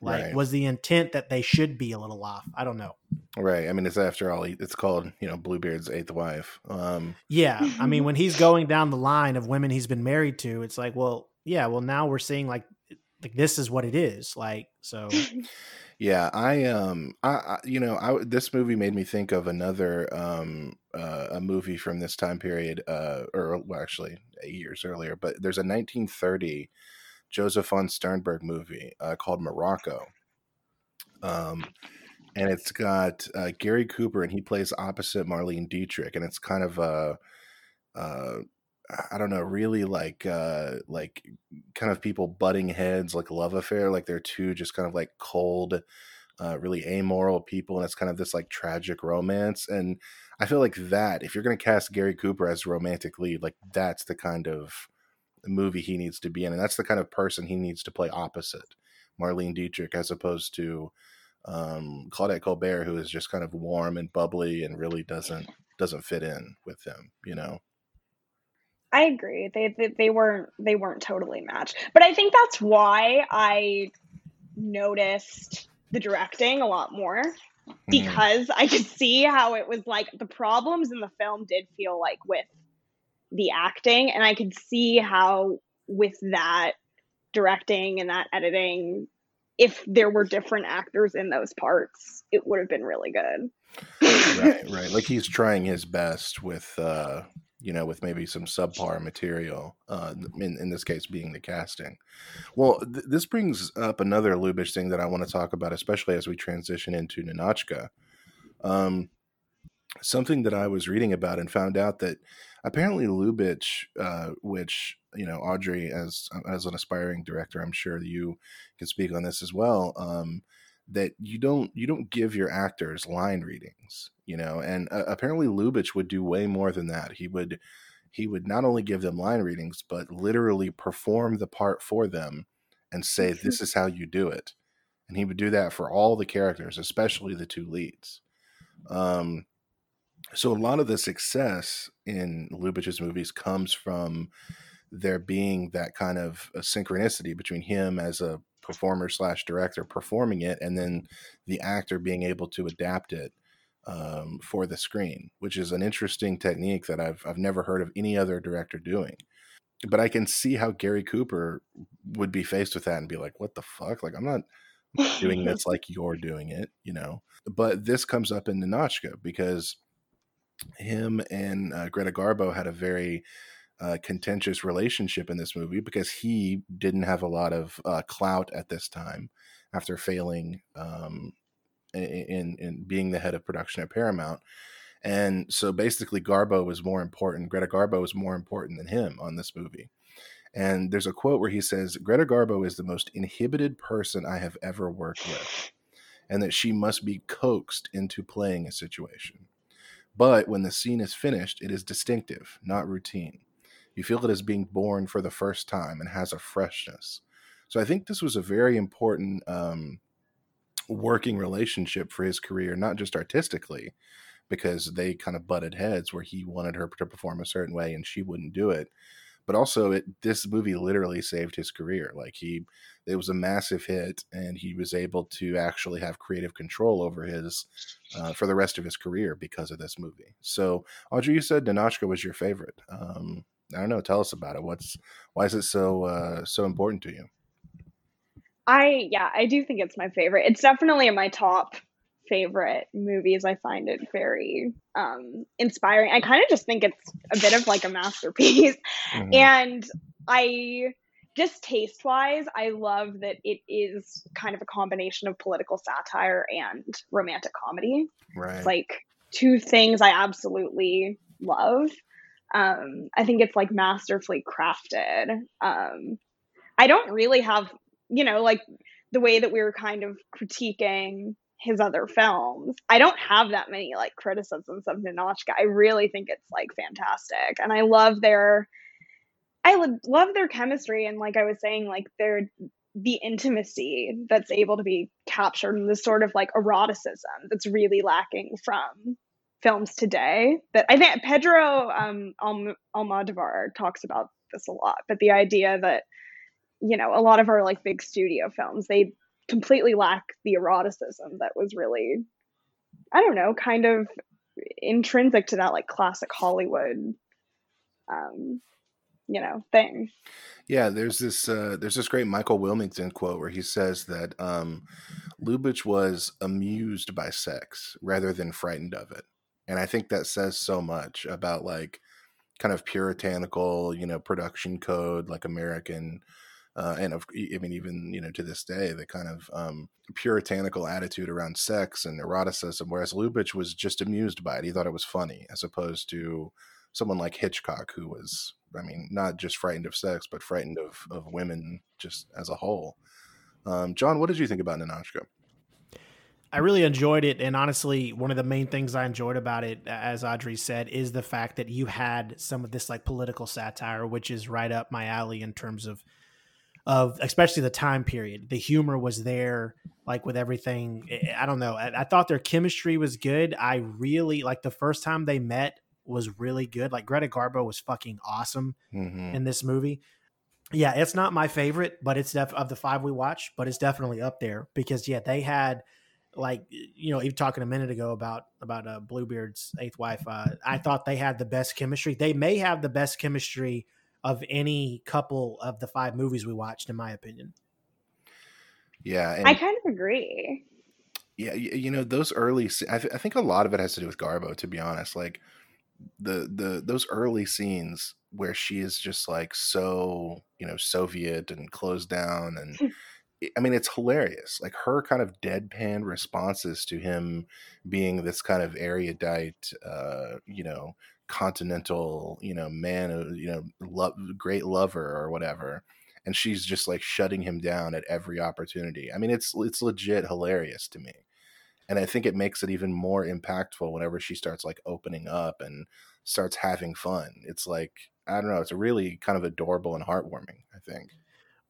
Like,
Right.
was the intent that they should be a little off? I don't know.
right. I mean, it's after all, it's called you know Bluebeard's eighth wife. Um,
Yeah. I mean, when he's going down the line of women he's been married to, it's like, well, yeah, well, now we're seeing like, like this is what it is. Like, so
Yeah, I um, I, I you know, I this movie made me think of another um, uh, a movie from this time period, uh, or well, actually eight years earlier. But there's a 1930 Josef von Sternberg movie uh, called Morocco, um, and it's got uh, Gary Cooper, and he plays opposite Marlene Dietrich, and it's kind of a, uh, I don't know, really like uh, like kind of people butting heads, like love affair, like they're two just kind of like cold, uh, really amoral people, and it's kind of this like tragic romance. And I feel like that if you're going to cast Gary Cooper as romantic lead, like that's the kind of movie he needs to be in, and that's the kind of person he needs to play opposite Marlene Dietrich, as opposed to um, Claudette Colbert, who is just kind of warm and bubbly and really doesn't doesn't fit in with him, you know.
I agree. They, they they weren't they weren't totally matched. But I think that's why I noticed the directing a lot more because I could see how it was like the problems in the film did feel like with the acting and I could see how with that directing and that editing if there were different actors in those parts it would have been really good.
right, right. Like he's trying his best with, uh, you know, with maybe some subpar material. Uh, in in this case, being the casting. Well, th- this brings up another Lubitsch thing that I want to talk about, especially as we transition into Ninotchka. Um, something that I was reading about and found out that apparently Lubitsch, uh, which you know, Audrey, as as an aspiring director, I'm sure you can speak on this as well. Um, that you don't you don't give your actors line readings, you know, and uh, apparently Lubitsch would do way more than that. He would he would not only give them line readings, but literally perform the part for them and say, "This is how you do it." And he would do that for all the characters, especially the two leads. Um, so a lot of the success in Lubitsch's movies comes from there being that kind of a synchronicity between him as a performer slash director performing it, and then the actor being able to adapt it um, for the screen, which is an interesting technique that I've I've never heard of any other director doing. But I can see how Gary Cooper would be faced with that and be like, "What the fuck? Like, I'm not doing this like you're doing it, you know." But this comes up in Ninotchka because him and uh, Greta Garbo had a very uh, contentious relationship in this movie because he didn't have a lot of uh, clout at this time after failing um, in in being the head of production at Paramount. And so basically, Garbo was more important. Greta Garbo was more important than him on this movie. And there's a quote where he says, Greta Garbo is the most inhibited person I have ever worked with, and that she must be coaxed into playing a situation. But when the scene is finished, it is distinctive, not routine. You feel it as being born for the first time and has a freshness. So I think this was a very important um, working relationship for his career, not just artistically, because they kind of butted heads where he wanted her to perform a certain way and she wouldn't do it. But also, it this movie literally saved his career. Like he, it was a massive hit, and he was able to actually have creative control over his uh, for the rest of his career because of this movie. So, Audrey, you said Ninotchka was your favorite. Um, I don't know. Tell us about it. What's why is it so uh, so important to you?
I yeah, I do think it's my favorite. It's definitely in my top favorite movies. I find it very um inspiring. I kind of just think it's a bit of like a masterpiece. Mm-hmm. And I just taste wise, I love that it is kind of a combination of political satire and romantic comedy.
Right.
Like two things I absolutely love. Um, I think it's like masterfully crafted. Um, I don't really have you know, like the way that we were kind of critiquing his other films. I don't have that many like criticisms of Ninotchka. I really think it's like fantastic. And I love their I love their chemistry and like I was saying like their the intimacy that's able to be captured and the sort of like eroticism that's really lacking from films today that I think Pedro um Almodovar talks about this a lot but the idea that you know, a lot of our like big studio films, they completely lack the eroticism that was really, I don't know, kind of intrinsic to that like classic Hollywood, um, you know, thing.
Yeah, there's this uh, there's this great Michael Wilmington quote where he says that um, Lubitsch was amused by sex rather than frightened of it, and I think that says so much about like kind of puritanical, you know, production code, like American uh, and of, I mean, even you know to this day, the kind of um, puritanical attitude around sex and eroticism, whereas Lubitsch was just amused by it. He thought it was funny, as opposed to someone like Hitchcock, who was, I mean, not just frightened of sex, but frightened of of women just as a whole. Um, John, what did you think about Ninotchka?
I really enjoyed it, and honestly, one of the main things I enjoyed about it, as Audrey said, is the fact that you had some of this like political satire, which is right up my alley in terms of of especially the time period. The humor was there, like with everything. I don't know. I, I, thought their chemistry was good. I really like the first time they met was really good. Like Greta Garbo was fucking awesome mm-hmm. in this movie. Yeah, it's not my favorite, but it's def of the five we watched, but it's definitely up there because yeah, they had like you know, even talking a minute ago about about uh, Bluebeard's eighth wife. Uh, I thought they had the best chemistry. They may have the best chemistry of any couple of the five movies we watched, in my opinion.
Yeah,
I kind of agree.
Yeah, you know those early. I, th- I think a lot of it has to do with Garbo. To be honest, like the the those early scenes where she is just like so you know Soviet and closed down and. I mean, it's hilarious. Like her kind of deadpan responses to him being this kind of erudite, uh, you know, continental, you know, man, you know, lo- great lover or whatever, and she's just like shutting him down at every opportunity. I mean, it's it's legit hilarious to me, and I think it makes it even more impactful whenever she starts like opening up and starts having fun. It's like I don't know, it's really kind of adorable and heartwarming. I think.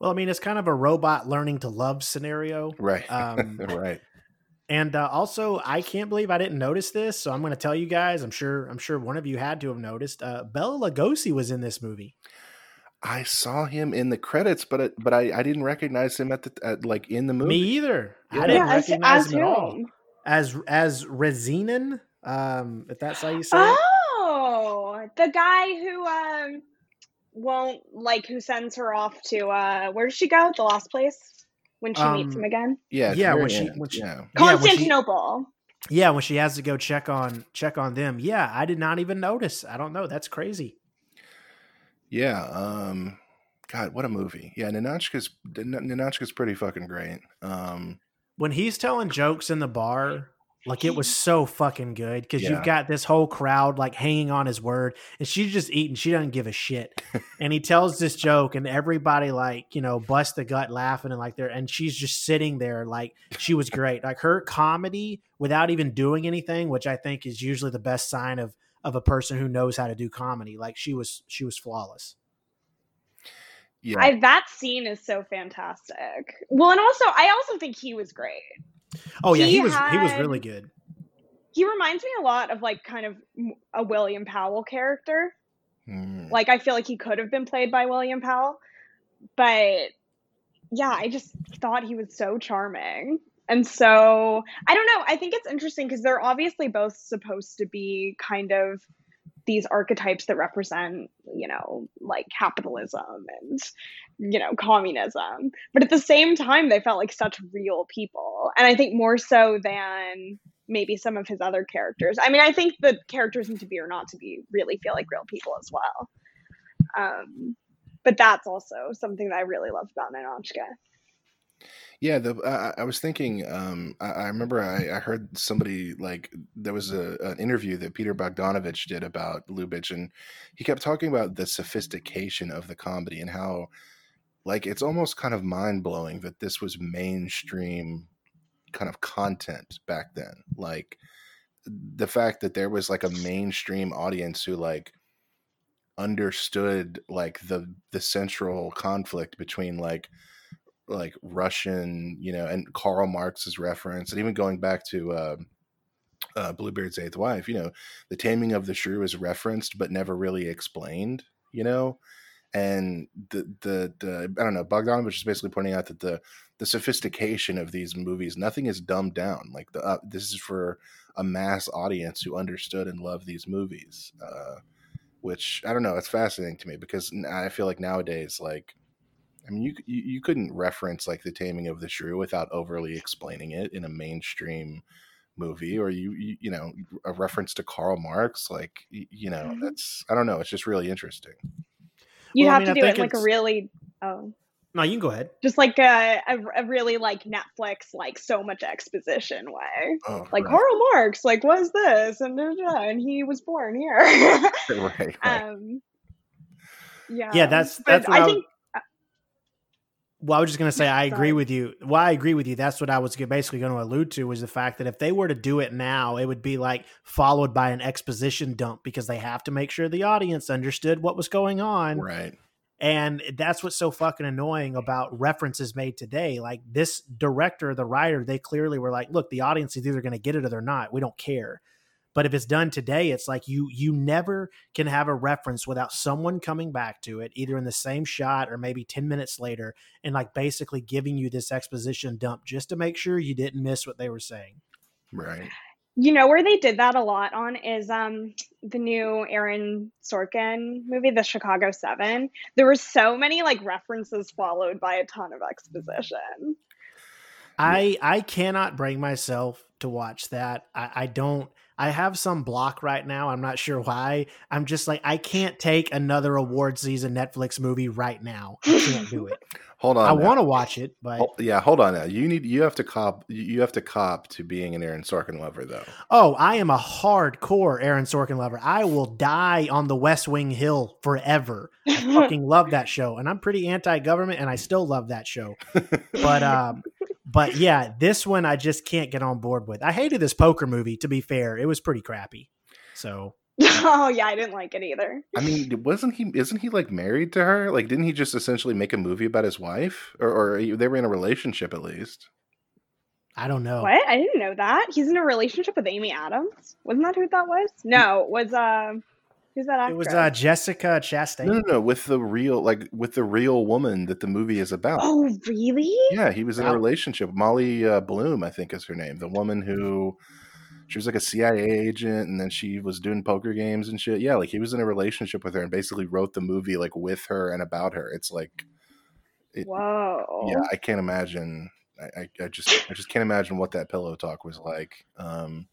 Well, I mean, it's kind of a robot learning to love scenario,
right? Um, right.
And uh, also, I can't believe I didn't notice this, so I'm going to tell you guys. I'm sure. I'm sure one of you had to have noticed. Uh, Bela Lugosi was in this movie.
I saw him in the credits, but it, but I, I didn't recognize him at the at, like in the movie.
Me either.
Yeah.
I didn't
Yeah,
recognize
as
him at all. As as Razinin, um, if that's how you say it.
Oh, the guy who um won't like who sends her off to uh where does she go? The last place when she meets
Um,
him again?
Yeah,
Yeah,
very
when she-
end,
when she-
yeah.
Yeah, when she-
Constantinople.
Yeah, when she has to go check on check on them. Yeah, I did not even notice. I don't know. That's crazy.
Yeah, um God, what a movie. Yeah, Ninotchka's Ninotchka's pretty fucking great. Um
When he's telling jokes in the bar, like it was so fucking good because
Yeah.
you've got this whole crowd like hanging on his word, and she's just eating. She doesn't give a shit. and he tells this joke, and everybody like you know bust the gut laughing and like there, and she's just sitting there like she was great. Like her comedy without even doing anything, which I think is usually the best sign of of a person who knows how to do comedy. Like she was she was flawless.
yeah.
I that scene is so fantastic. Well, and also I also think he was great.
Oh yeah, he,
He
was he was really good.
He reminds me a lot of like kind of a William Powell character.
Mm.
Like I feel like he could have been played by William Powell, but yeah, I just thought he was so charming. And so I don't know. I think it's interesting because they're obviously both supposed to be kind of these archetypes that represent, you know, like capitalism and, you know, communism. But at the same time, they felt like such real people. And I think more so than maybe some of his other characters. I mean, I think the characters in To Be or Not to Be really feel like real people as well. Um, but that's also something that I really loved about Ninotchka.
Yeah, the I, was thinking. Um, I, I remember I, I heard somebody like there was a an interview that Peter Bogdanovich did about Lubitsch, and he kept talking about the sophistication of the comedy and how, like, it's almost kind of mind blowing that this was mainstream kind of content back then. Like, the fact that there was like a mainstream audience who like understood like the the central conflict between like like Russian, you know, and Karl Marx's reference, and even going back to uh, uh, Bluebeard's Eighth Wife, you know, the taming of the shrew is referenced but never really explained, you know, and the the the I don't know, Bogdanovich is basically pointing out that the the sophistication of these movies, nothing is dumbed down. Like the uh, this is for a mass audience who understood and loved these movies. Uh, which I don't know, it's fascinating to me because I feel like nowadays, like I mean, you, you you couldn't reference like the Taming of the Shrew without overly explaining it in a mainstream movie, or you you, you know a reference to Karl Marx, like y- you know
Mhm.
that's I don't know, it's just really interesting.
You'd
Well, I
have
mean,
to
I
do it like a really, oh,
No, you can go ahead.
just like a, a, a really like Netflix, like so much exposition way.
Oh,
Like
right,
Karl Marx, like was this and da, da, da, and he was born here.
right, right.
um, yeah,
Yeah, that's that's what I,
I think
Well, I was just going to say I agree
Sorry.
with you. Well, I agree with you. That's what I was basically going to allude to was the fact that if they were to do it now, it would be like followed by an exposition dump because they have to make sure the audience understood what was going on.
right.
And that's what's so fucking annoying about references made today. Like this director, the writer, they clearly were like, look, the audience is either going to get it or they're not. We don't care. But if it's done today, it's like you you never can have a reference without someone coming back to it, either in the same shot or maybe 10 minutes later, and like basically giving you this exposition dump just to make sure you didn't miss what they were saying.
Right.
you know where they did that a lot on is um the new Aaron Sorkin movie, The Chicago Seven. There were so many like references followed by a ton of exposition.
I I cannot bring myself to watch that. I, I don't. I have some block right now. I'm not sure why. I'm just like I can't take another award season Netflix movie right now. I can't do it.
Hold on.
I want to watch it, but
yeah, hold on now. You need you have to cop you you have to cop to being an Aaron Sorkin lover though.
oh, I am a hardcore Aaron Sorkin lover. I will die on the West Wing Hill forever. I fucking love that show, and I'm pretty anti-government, and I still love that show. But um, but yeah, this one I just can't get on board with. I hated this poker movie. To be fair, it was pretty crappy. So
oh yeah, I didn't like it either.
I mean, wasn't he? Isn't he like married to her? Like, didn't he just essentially make a movie about his wife, or, or they were in a relationship at least?
I don't know.
What? I didn't know that. He's in a relationship with Amy Adams. Wasn't that who that was? No, it was uh Who's that actress?
It was uh, Jessica Chastain.
No, no, no. With the real, like, with the real woman that the movie is about.
Oh, really?
Yeah, he was in a relationship. Molly uh, Bloom, I think, is her name. The woman who she was like a CIA agent, and then she was doing poker games and shit. Yeah, like he was in a relationship with her, and basically wrote the movie like with her and about her. It's like, it,
Whoa.
yeah, I can't imagine. I, I, I just, I just can't imagine what that pillow talk was like. Um,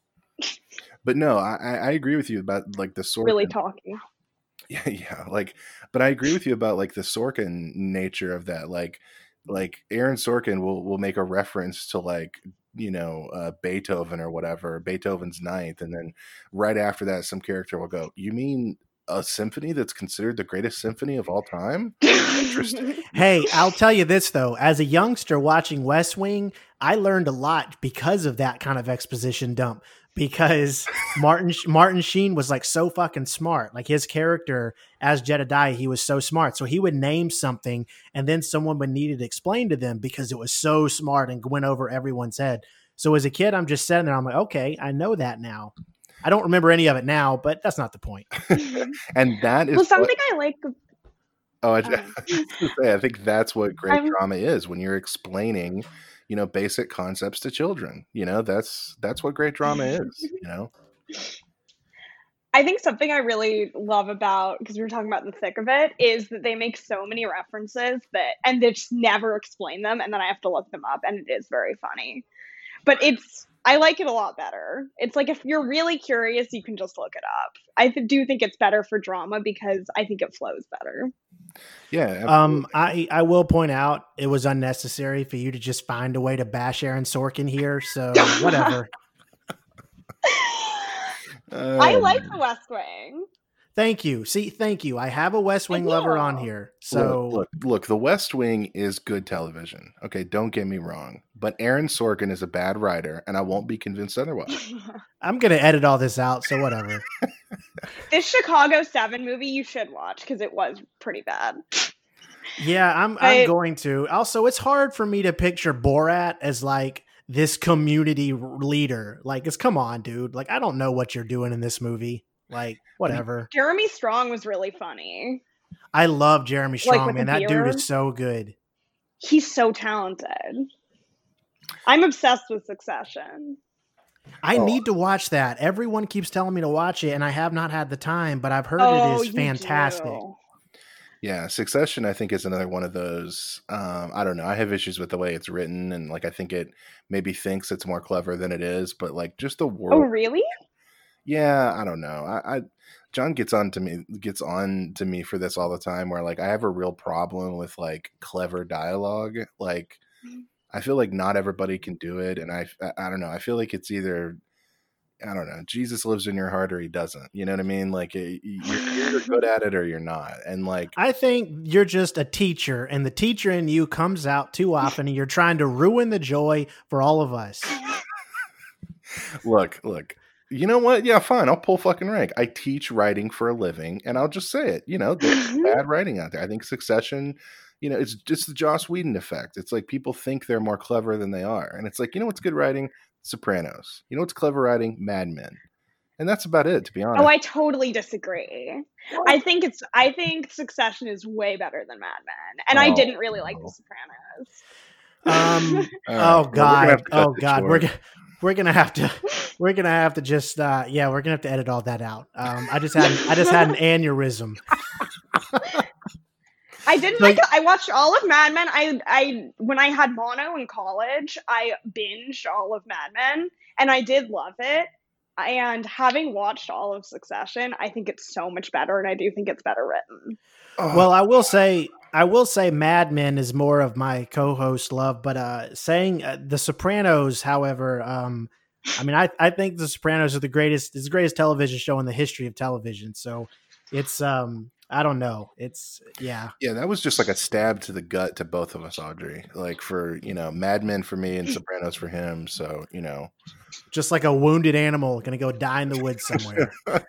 but no, I, I agree with you about like the sort
Really talking.
yeah, yeah, like, but I agree with you about like the Sorkin nature of that. Like, like Aaron Sorkin will will make a reference to like you know uh, Beethoven or whatever, Beethoven's Ninth, and then right after that, some character will go, "You mean a symphony that's considered the greatest symphony of all time?" Interesting.
Hey, I'll tell you this though. As a youngster watching West Wing, I learned a lot because of that kind of exposition dump. Because Martin Martin Sheen was like so fucking smart. Like his character as Jedediah, he was so smart. So he would name something, and then someone would need it explained to them because it was so smart and went over everyone's head. So as a kid, I'm just sitting there. I'm like, okay, I know that now. I don't remember any of it now, but that's not the point.
and that is
well,
what-
something I like.
Oh, I,
Um,
I say, I think that's what great
I'm-
drama is when you're explaining, you know, basic concepts to children. You know, that's that's what great drama is. You know,
I think something I really love about because we were talking about the thick of it is that they make so many references that and they just never explain them and then I have to look them up and it is very funny. But it's I like it a lot better. It's like if you're really curious, you can just look it up. I th- do think it's better for drama because I think it flows better.
yeah.
Um. I I will point out it was unnecessary for you to just find a way to bash Aaron Sorkin here. So whatever.
I
Um,
like the West Wing.
Thank you. See, thank you. I have a West Wing lover on here. So
look, look, look, The West Wing is good television. Okay, don't get me wrong, but Aaron Sorkin is a bad writer, and I won't be convinced otherwise.
I'm gonna edit all this out. So whatever.
this Chicago 7 movie you should watch because it was pretty bad.
Yeah, I'm
I-
I'm going to. Also, it's hard for me to picture Borat as like this community leader. Like, it's come on, dude. Like, I don't know what you're doing in this movie. Like, whatever.
Jeremy Strong was really funny.
I love Jeremy Strong,
with
man. That dude is so good.
He's so talented. I'm obsessed with Succession.
I
Oh.
need to watch that. Everyone keeps telling me to watch it, and I have not had the time, but I've heard
oh,
it is fantastic.
do.
Yeah, Succession, I think, is another one of those. Um, I don't know. I have issues with the way it's written, and like I think it maybe thinks it's more clever than it is, but like just the world.
Oh, really?
Yeah, I don't know. I, I John gets on to me gets on to me for this all the time. Where like I have a real problem with like clever dialogue. Like mm. I feel like not everybody can do it, and I I, I don't know. I feel like it's either. I don't know. Jesus lives in your heart, or he doesn't. You know what I mean? Like eh, y- y- you're, you're good at it, or you're not. And like,
I think you're just a teacher, and the teacher in you comes out too often, and you're trying to ruin the joy for all of us.
look, look. You know what? Yeah, fine. I'll pull fucking rank. I teach writing for a living, and I'll just say it. You know, there's bad writing out there. I think Succession, you know, it's just the Joss Whedon effect. It's like people think they're more clever than they are, and it's like, you know, what's good writing? Sopranos. You know, what's clever writing? Mad Men. And that's about it, to be honest.
Oh, I totally disagree. I think it's. I think Succession is way better than Mad Men, and I
Oh,
didn't really like
no.
The Sopranos.
Um,
All right.
oh
Well, we're gonna
God,
have
oh
this
God, we're
short.
gonna we're gonna have to we're gonna have to just uh, yeah, we're gonna have to edit all that out. Um, I just had I just had an aneurysm.
I didn't
Like-
like. I watched all of Mad Men. I I when I had mono in college, I binged all of Mad Men, and I did love it. And having watched all of Succession, I think it's so much better, and I do think it's better written.
Well, I will say I will say Mad Men is more of my co-host love, but uh, saying uh, The Sopranos, however, um, I mean, I I think The Sopranos are the greatest is the greatest television show in the history of television. So it's um I don't know, it's yeah.
yeah, that was just like a stab to the gut to both of us, Audrey. Like for you know, Mad Men for me and Sopranos for him. So you know,
Just like a wounded animal gonna go die in the woods somewhere.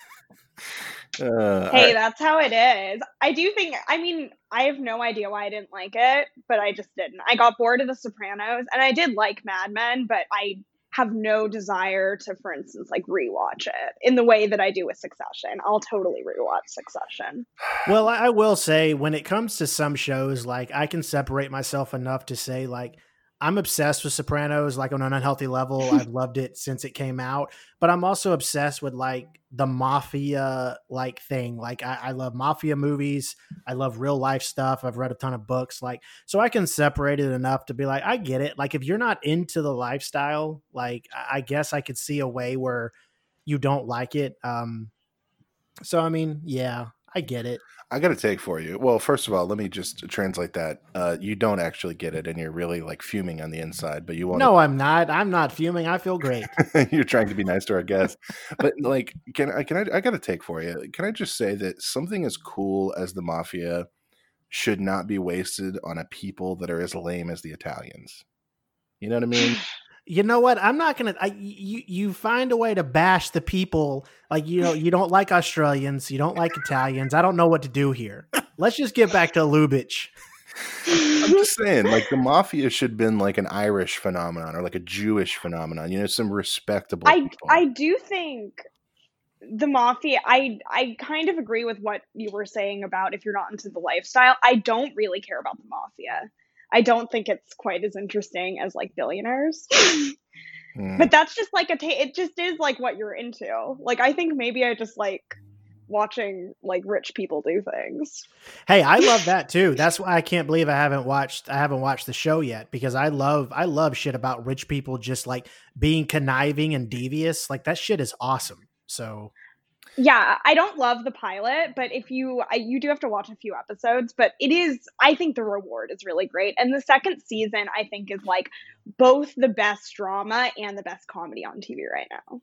uh,
Hey, that's how it is. I do think. I mean, I have no idea why I didn't like it, but I just didn't. I got bored of The Sopranos, and I did like Mad Men, but I have no desire to, for instance, like rewatch it in the way that I do with Succession. I'll totally rewatch Succession.
Well, I I will say when it comes to some shows, like I can separate myself enough to say like I'm obsessed with Sopranos, like on an unhealthy level. I've loved it since it came out, but I'm also obsessed with like the mafia like thing. Like I, I love mafia movies. I love real life stuff. I've read a ton of books. Like so, I can separate it enough to be like, I get it. Like if you're not into the lifestyle, like I I guess I could see a way where you don't like it. Um, so I mean, yeah, I get it.
I got a take for you. Well, first of all, let me just translate that. Uh, you don't actually get it, and you're really like fuming on the inside, but you want
No, I'm not. I'm not fuming. I feel great.
you're trying to be nice to our guests. But like, can I? Can I? I got a take for you. Can I just say that something as cool as the mafia should not be wasted on a people that are as lame as the Italians. You know what I mean?
You know what? I'm not gonna. I, you you find a way to bash the people. Like you know, you don't like Australians, you don't like Italians. I don't know what to do here. Let's just get back to Lubitsch.
I'm just saying, like the mafia should have been like an Irish phenomenon or like a Jewish phenomenon. You know, some respectable.
I
people.
I do think the mafia I I kind of agree with what you were saying about if you're not into the lifestyle. I don't really care about the mafia. I don't think it's quite as interesting as like billionaires.
Hmm.
but that's just like a ta- it just is like what you're into. Like I think maybe I just like watching like rich people do things.
Hey, I love that too. That's why I can't believe I haven't watched I haven't watched the show yet because I love I love shit about rich people just like being conniving and devious. Like that shit is awesome. So
Yeah, I don't love the pilot, but if you I, you do have to watch a few episodes, but it is I think the reward is really great. And the second season I think is like both the best drama and the best comedy on TV right now.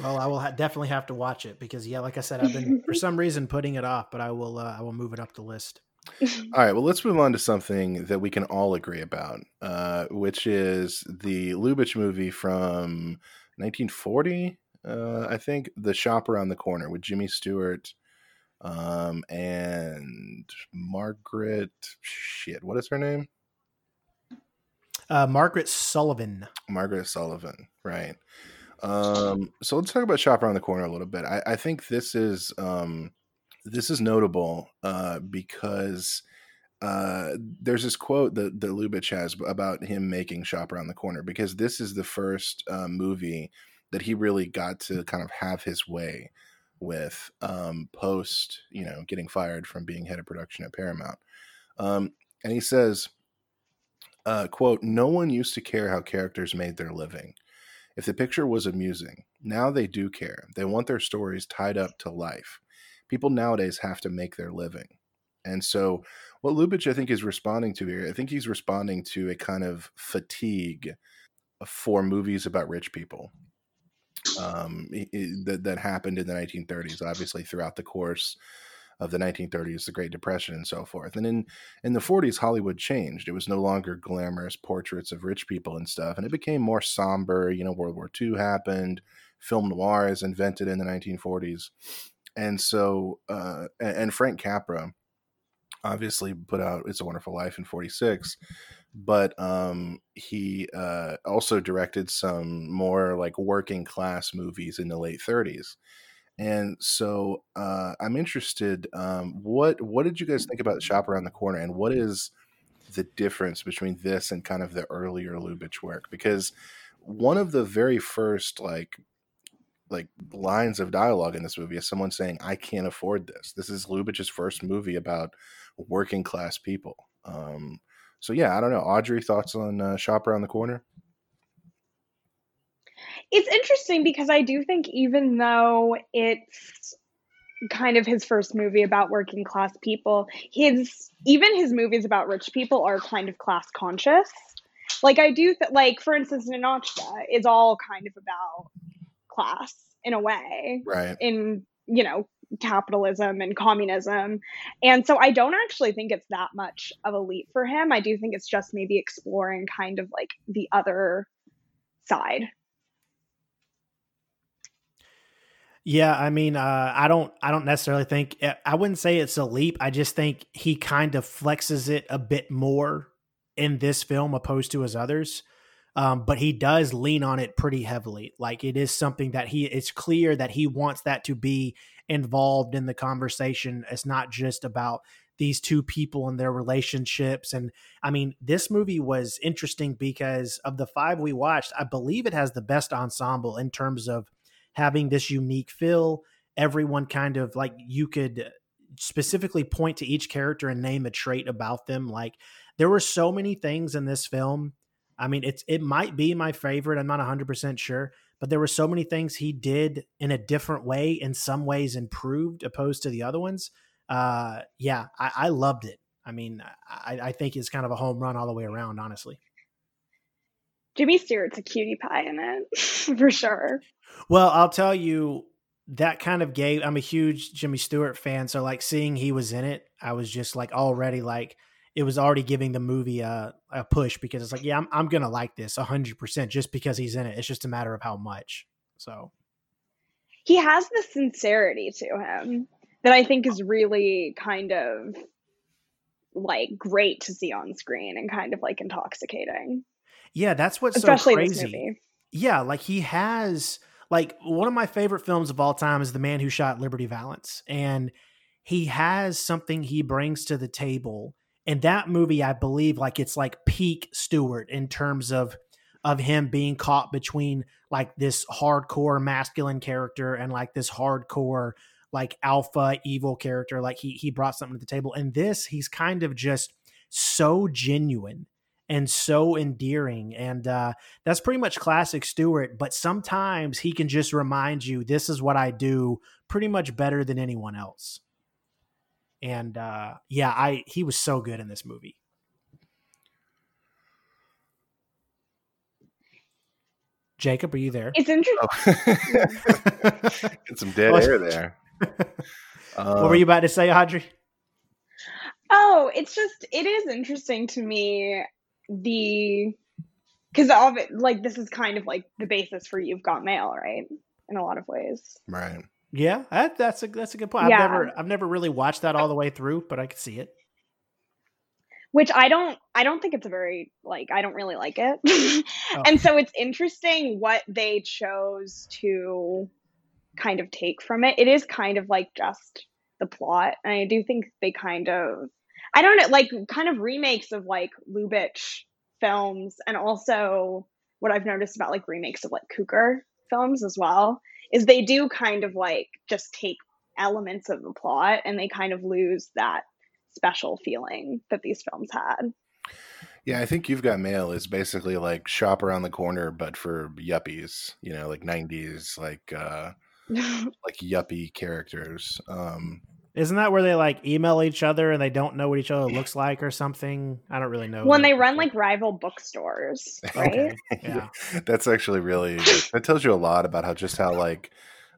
well, I will ha- definitely have to watch it because yeah, like I said, I've been for some reason putting it off, but I will uh, I will move it up the list.
All right, well, let's move on to something that we can all agree about, uh, which is the Lubitsch movie from 1940, uh, I think, The Shop Around the Corner with Jimmy Stewart um, and Margaret. Shit, what is her name?
Uh, Margaret Sullavan.
Margaret Sullavan, right? Um, so let's talk about Shop Around the Corner a little bit. I, I think this is um, this is notable uh, because uh, there's this quote that, that Lubitsch has about him making Shop Around the Corner because this is the first uh, movie that he really got to kind of have his way with um, post, you know, getting fired from being head of production at Paramount. Um, and he says, uh, quote, no one used to care how characters made their living. If the picture was amusing, now they do care. They want their stories tied up to life. People nowadays have to make their living. And so, what Lubitsch, I think, is responding to here, I think he's responding to a kind of fatigue for movies about rich people um, that, that happened in the 1930s, obviously, throughout the course of the 1930s, the Great Depression, and so forth. And in, in the 40s, Hollywood changed. It was no longer glamorous portraits of rich people and stuff, and it became more somber. You know, World War II happened, film noir is invented in the 1940s. And so, uh, and Frank Capra obviously put out It's a Wonderful Life in 46 but um, he uh, also directed some more like working class movies in the late 30s and so uh, i'm interested um, what what did you guys think about shop around the corner and what is the difference between this and kind of the earlier lubitsch work? Because one of the very first like like lines of dialogue in this movie is someone saying i can't afford this. This is lubitsch's first movie about working class people. Um, so yeah, I don't know. Audrey, thoughts on uh, Shop Around the Corner?
It's interesting because I do think even though it's kind of his first movie about working class people, his even his movies about rich people are kind of class conscious. Like I do th- like for instance Ninotchka is all kind of about class in a way
Right.
in you know capitalism and communism and so i don't actually think it's that much of a leap for him i do think it's just maybe exploring kind of like the other side
Yeah, I mean, uh, I don't, I don't necessarily think eh, I wouldn't say it's a leap. I just think he kind of flexes it a bit more in this film opposed to his others. Um, but he does lean on it pretty heavily. Like it is something that he, it's clear that he wants that to be involved in the conversation. It's not just about these two people and their relationships. And I mean, this movie was interesting because of the five we watched, I believe it has the best ensemble in terms of having this unique feel. Everyone kind of like you could specifically point to each character and name a trait about them. Like there were so many things in this film. I mean, it's it might be my favorite. I'm not 100% sure, but there were so many things he did in a different way, in some ways improved opposed to the other ones uh, yeah, I, I loved it. I mean, I, I think it's kind of a home run all the way around, honestly.
Jimmy Stewart's a cutie pie in it for sure.
Well, I'll tell you, that kind of gave. I'm a huge Jimmy Stewart fan, so like seeing he was in it, I was just like already like it was already giving the movie a, a push because it's like, yeah, I'm I'm gonna like this hundred percent just because he's in it. It's just a matter of how much. So
he has the sincerity to him that I think is really kind of like great to see on screen and kind of like intoxicating.
Yeah, that's what's Especially so crazy. Yeah, like he has like one of my favorite films of all time is The Man Who Shot Liberty Valance and he has something he brings to the table. And that movie, I believe, like it's like peak Stewart in terms of of him being caught between like this hardcore masculine character and like this hardcore like alpha evil character. Like he he brought something to the table. And this he's kind of just so genuine and so endearing. And uh that's pretty much classic Stewart but sometimes he can just remind you this is what I do pretty much better than anyone else and uh yeah I he was so good in this movie Jacob, are you there?
It's interesting.
Oh. Get some dead air there
what were you about to say, Audrey?
Oh, it's just it is interesting to me the because of it like this is kind of like the basis for you've got mail, right? In a lot of ways,
right?
Yeah, that, that's a that's a good point. Yeah. I've never I've never really watched that all the way through, but I could see it.
Which I don't I don't think it's a very like I don't really like it. oh. And so it's interesting what they chose to kind of take from it. It is kind of like just the plot. And I do think they kind of, I don't know, like kind of remakes of like Lubitsch films and also what I've noticed about like remakes of like Cukor films as well is they do kind of like just take elements of the plot and they kind of lose that special feeling that these films had.
Yeah, I think You've Got Mail is basically like shop around the corner, but for yuppies, you know, like 90s, like, uh, like yuppie characters. Um,
Isn't that where they like email each other and they don't know what each other looks like or something? I don't really know.
When they run like rival bookstores, right? Okay.
Yeah. That's actually really that tells you a lot about how just how like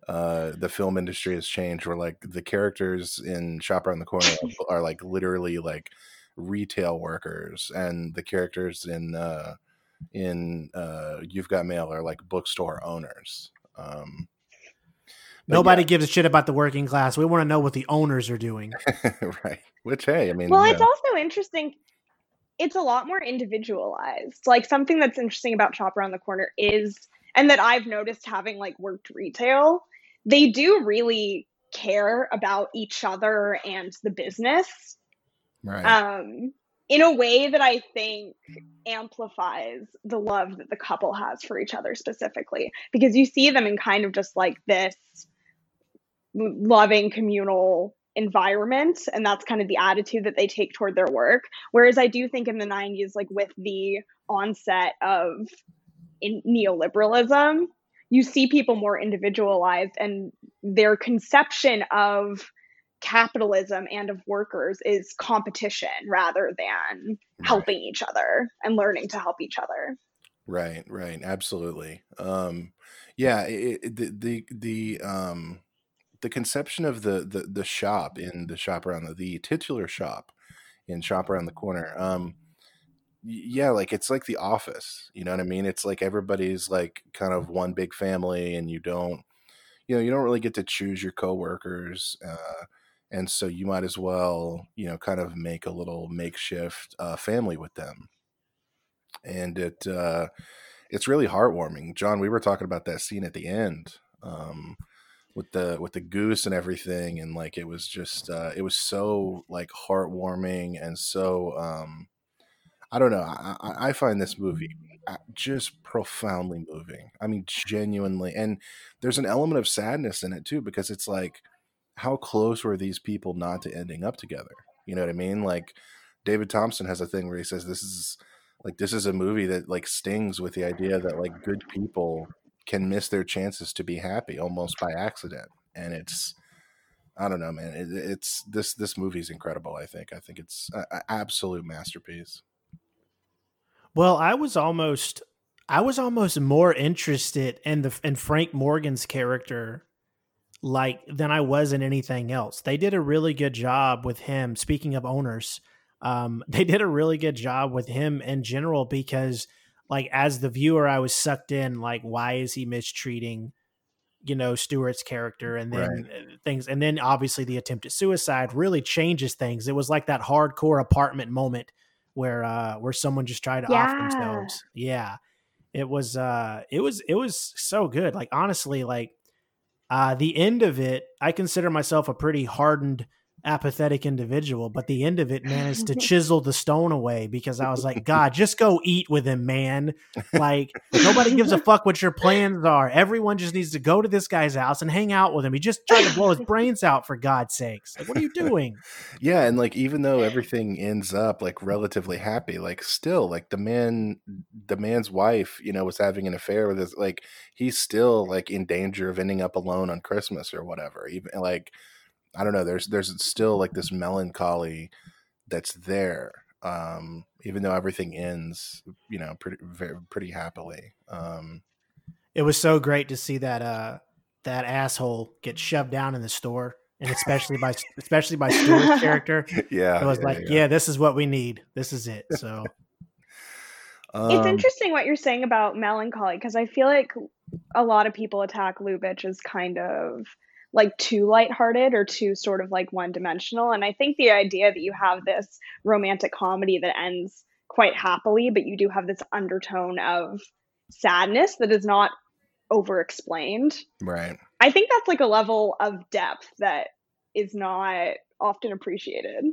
uh, the film industry has changed where like the characters in Shop Around the Corner are, are like literally like retail workers and the characters in uh in uh You've Got Mail are like bookstore owners. Um
Nobody yeah. gives a shit about the working class. We want to know what the owners are doing.
right. Which, hey, I mean.
Well, it's also interesting. It's a lot more individualized. Like something that's interesting about Shop Around the Corner is, and that I've noticed having like worked retail, they do really care about each other and the business.
Right.
Um, in a way that I think amplifies the love that the couple has for each other specifically. Because you see them in kind of just like this loving communal environment and that's kind of the attitude that they take toward their work. Whereas i do think in the 90s like with the onset of neoliberalism you see people more individualized and their conception of capitalism and of workers is competition rather than right. helping each other and learning to help each other.
Right right absolutely. Um yeah it, it, the the the um the conception of the the the shop in the shop around the, the titular shop in shop around the corner um yeah like it's like the office you know what i mean it's like everybody's like kind of one big family and you don't you know you don't really get to choose your coworkers uh and so you might as well you know kind of make a little makeshift uh, family with them and it uh it's really heartwarming. John, we were talking about that scene at the end. Um, with the with the goose and everything and like it was just uh it was so like heartwarming and so um i don't know i i find this movie just profoundly moving. I mean genuinely and there's an element of sadness in it too because it's like how close were these people not to ending up together? You know what i mean? Like david thomson has a thing where he says this is like this is a movie that like stings with the idea that like good people can miss their chances to be happy almost by accident and it's i don't know man it, it's this this movie's incredible i think i think it's an absolute masterpiece
Well, I was almost I was almost more interested in the in Frank Morgan's character like than I was in anything else. They did a really good job with him. Speaking of owners, um, they did a really good job with him in general because like as the viewer I was sucked in like why is he mistreating you know Stewart's character and then uh, things and then obviously the attempt at suicide really changes things. It was like that hardcore apartment moment where uh where someone just tried to off themselves. Yeah. It was uh it was it was so good. Like honestly like uh the end of it I consider myself a pretty hardened apathetic individual, but the end of it managed to chisel the stone away because I was like, God, just go eat with him, man. Like nobody gives a fuck what your plans are. Everyone just needs to go to this guy's house and hang out with him. He just tried to blow his brains out for God's sakes. Like, what are you doing?
yeah and like even though everything ends up like relatively happy like still like the man the man's wife you know was having an affair with his like he's still like in danger of ending up alone on christmas or whatever even like i don't know there's there's still like this melancholy that's there um even though everything ends you know pretty very, pretty happily um
It was so great to see that uh that asshole get shoved down in the store. And especially by especially by Stewart's character.
yeah
It was
yeah,
like, yeah. this is what we need. This is it. So
it's
Um,
interesting what you're saying about melancholy because I feel like a lot of people attack Lubitsch as kind of like too lighthearted or too sort of like one dimensional. And I think the idea that you have this romantic comedy that ends quite happily, but you do have this undertone of sadness that is not over explained.
right
I think that's like a level of depth that is not often appreciated.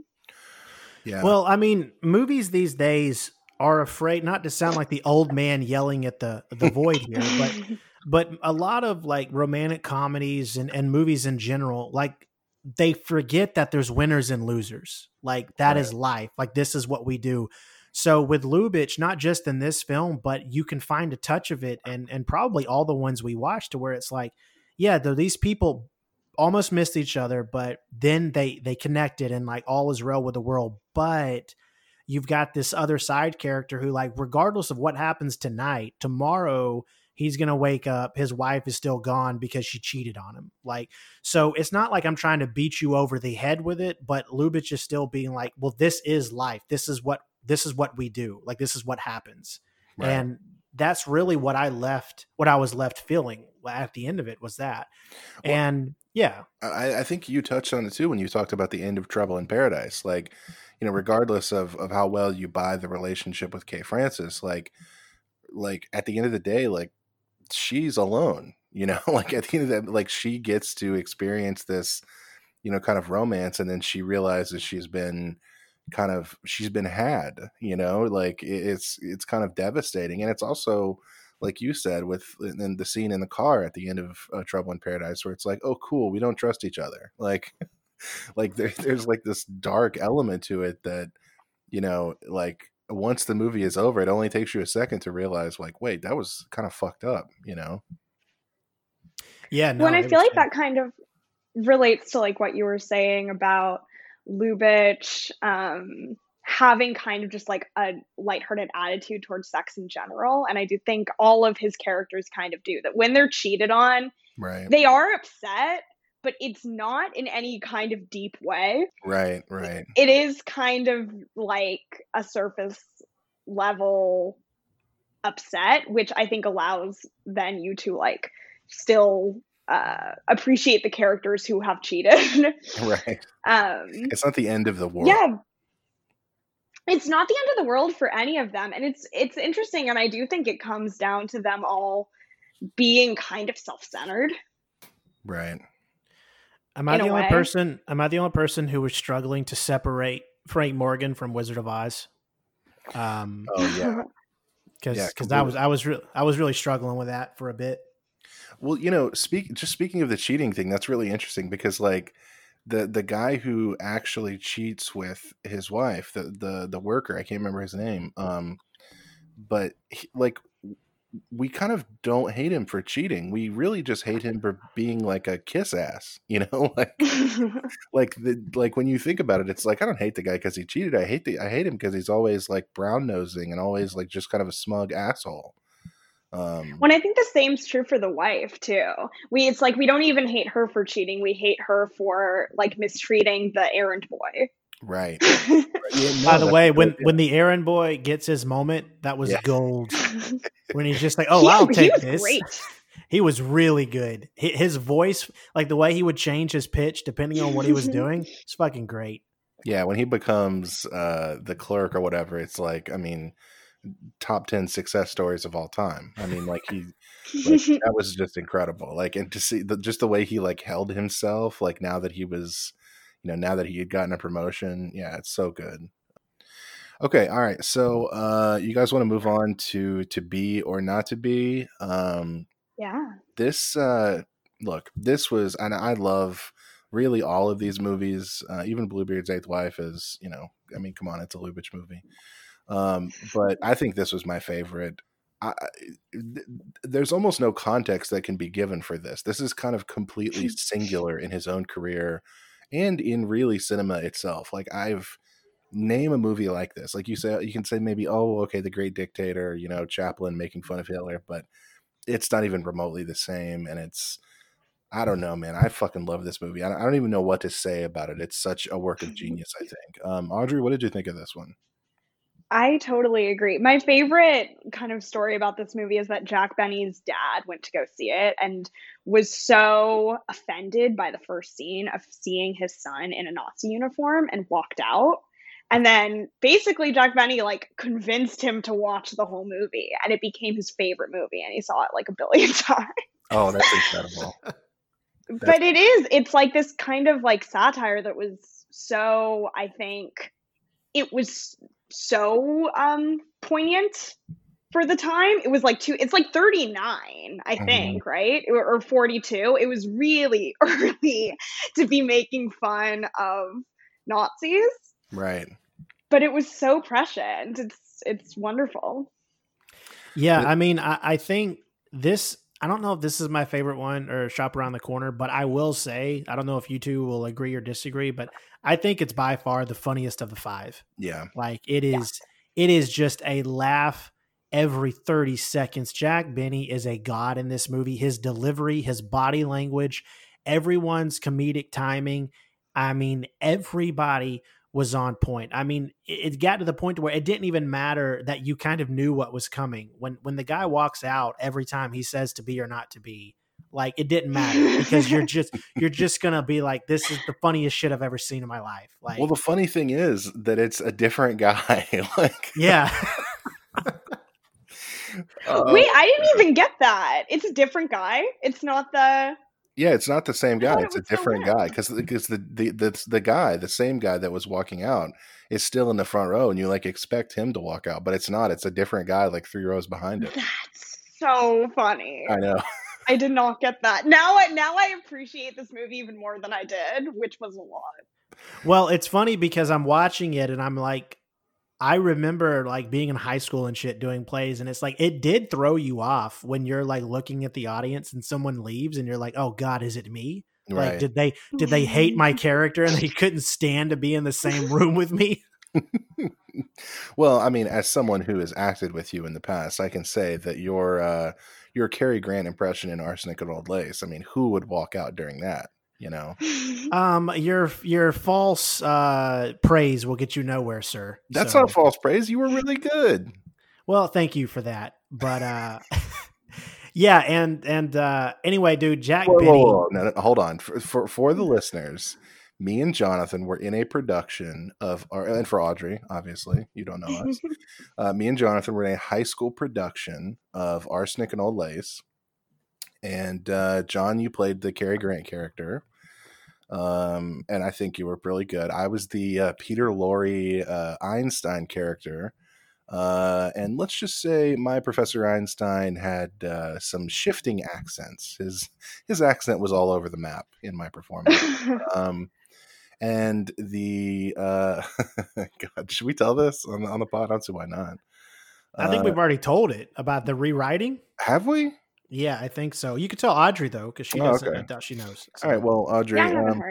yeah
Well, I mean, movies these days are afraid not to sound like the old man yelling at the the void here, but but a lot of like romantic comedies and, and movies in general, like they forget that there's winners and losers. Like that is life. Like this is what we do. So with Lubitsch, not just in this film, but you can find a touch of it and and probably all the ones we watch to where it's like, yeah, though these people almost missed each other, but then they they connected and like all is real with the world. But you've got this other side character who, like, regardless of what happens tonight, tomorrow he's gonna wake up, his wife is still gone because she cheated on him. Like, so it's not like I'm trying to beat you over the head with it, but Lubitsch is still being like, well, this is life. This is what this is what we do. Like, this is what happens.
Right.
And that's really what I left, what I was left feeling at the end of it was that.
Well-
and yeah,
I, I think you touched on it too when you talked about the end of Trouble in Paradise. Like, you know, regardless of, of how well you buy the relationship with Kay Francis, like, like at the end of the day, like she's alone. You know, like at the end of that, like she gets to experience this, you know, kind of romance, and then she realizes she's been kind of she's been had. You know, like it's it's kind of devastating, and it's also like you said with in the scene in the car at the end of uh, Trouble in Paradise, where it's like, oh, cool, we don't trust each other. Like, like there, there's like this dark element to it that, you know, like once the movie is over, it only takes you a second to realize, like, wait, that was kind of fucked up, you know?
yeah. No,
when I feel
was
like that kind of relates to like what you were saying about Lubitsch um, having kind of just like a lighthearted attitude towards sex in general. And I do think all of his characters kind of do that when they're cheated on,
Right,
they are upset, but it's not in any kind of deep way.
right, right.
It is kind of like a surface level upset, which I think allows then you to like still uh, appreciate the characters who have cheated.
Right.
um,
It's not the end of the world.
yeah. it's not the end of the world for any of them and it's it's interesting and i do think it comes down to them all being kind of self-centered
Right.
Am I
In a
the only
way.
person? Am I the only person who was struggling to separate Frank Morgan from Wizard of Oz? Um,
Oh yeah.
because
Yeah,
because I was I was re- I was really struggling with that for a bit.
Well, you know, speak just speaking of the cheating thing, that's really interesting because like the the guy who actually cheats with his wife, the the the worker, I can't remember his name. Um but he, like we kind of don't hate him for cheating. We really just hate him for being like a kiss ass, you know? Like like the like when you think about it, it's like I don't hate the guy because he cheated. I hate the I hate him because he's always like brown nosing and always like just kind of a smug asshole. Um
when i think the same's true for the wife too we it's like we don't even hate her for cheating we hate her for like mistreating the errand boy
right. Yeah, no,
By the way, when
good-
when the errand boy gets his moment, that was
Yeah.
gold. When he's just like, "Oh,
he,
I'll
he
take
was
this."
great
He was really good. His voice, like the way he would change his pitch depending on what he was doing, it's fucking great.
Yeah, when he becomes uh, the clerk or whatever, it's like I mean, top ten success stories of all time. I mean, like he like, that was just incredible. Like, and to see the, just the way he like held himself, like now that he was, you know, now that he had gotten a promotion, yeah, it's so good. Okay, all right. So, uh, you guys want to move on to to be or not to be? Um,
yeah
this uh look this was and i love really all of these movies uh, even bluebeard's eighth wife is you know i mean come on it's a lubitsch movie um but i think this was my favorite I, th- there's almost no context that can be given for this this is kind of completely singular in his own career and in really cinema itself like i've name a movie like this like you say you can say maybe oh okay the great dictator you know chaplin making fun of hitler but it's not even remotely the same and it's i don't know man i fucking love this movie i don't, I don't even know what to say about it it's such a work of genius i think. Um audrey what did you think of this one
I totally agree. My favorite kind of story about this movie is that Jack Benny's dad went to go see it and was so offended by the first scene of seeing his son in a Nazi uniform and walked out. And then basically Jack Benny like convinced him to watch the whole movie and it became his favorite movie and he saw it like a billion times.
oh that's incredible
but it is it's like this kind of like satire that was so i think it was so um poignant for the time. It was like two it's like 39 i
Mhm.
think right? Or, or 42 it was really early to be making fun of nazis.
Right.
But it was so prescient. It's it's wonderful.
Yeah, I mean, I, I think this. I don't know if this is my favorite one or shop around the corner, but I will say I don't know if you two will agree or disagree, but I think it's by far the funniest of the five.
yeah
Like it is, it is just a laugh every 30 seconds. Jack Benny is a god in this movie. His delivery, his body language, everyone's comedic timing. I mean, everybody was on point. I mean, it, it got to the point where it didn't even matter that you kind of knew what was coming. When when the guy walks out every time he says to be or not to be, like it didn't matter because you're just you're just gonna be like, this is the funniest shit I've ever seen in my life. Like,
well the funny thing is that it's a different guy like
yeah.
uh,
wait i didn't even get that it's a different guy it's not the
yeah it's not the same guy
thought it
it's a different
him.
guy because because the, the the the guy the same guy that was walking out is still in the front row and you like expect him to walk out but it's not it's a different guy like three rows behind him
That's so funny.
i know
I did not get that. Now I now I appreciate this movie even more than I did, which was a lot.
Well, it's funny because I'm watching it and I'm like, I remember like being in high school and shit doing plays, and it's like it did throw you off when you're like looking at the audience and someone leaves and you're like, oh God, is it me? Like, did they did they hate my character and they couldn't stand to be in the same room with me?
well i mean as someone who has acted with you in the past i can say that your uh your Cary Grant impression in Arsenic and Old Lace. I mean, who would walk out during that? You know,
Um, your your false uh praise will get you nowhere, sir.
that's
So-
not false praise. You were really good.
Well, thank you for that. But uh yeah, and and uh anyway, dude, Jack
Whoa,
Benny.
whoa, whoa. No, no, hold on. For, for for the listeners, me and Jonathan were in a production of, our, and for Audrey, obviously, you don't know us. uh, me and Jonathan were in a high school production of Arsenic and Old Lace. And uh, John, you played the Cary Grant character. Um, and I think you were really good. I was the uh, Peter Lorre uh, Einstein character. Uh, and let's just say my Professor Einstein had uh, some shifting accents. His his accent was all over the map in my performance. um, and the uh, God, should we tell this on the, on the pod? I don't see why not.
I think
Uh,
we've already told it about the rewriting.
have we?
Yeah, I think so. You could tell Audrey though, because she
Oh,
doesn't.
okay.
I doubt she knows.
All right. Well, Audrey.
yeah, I
um,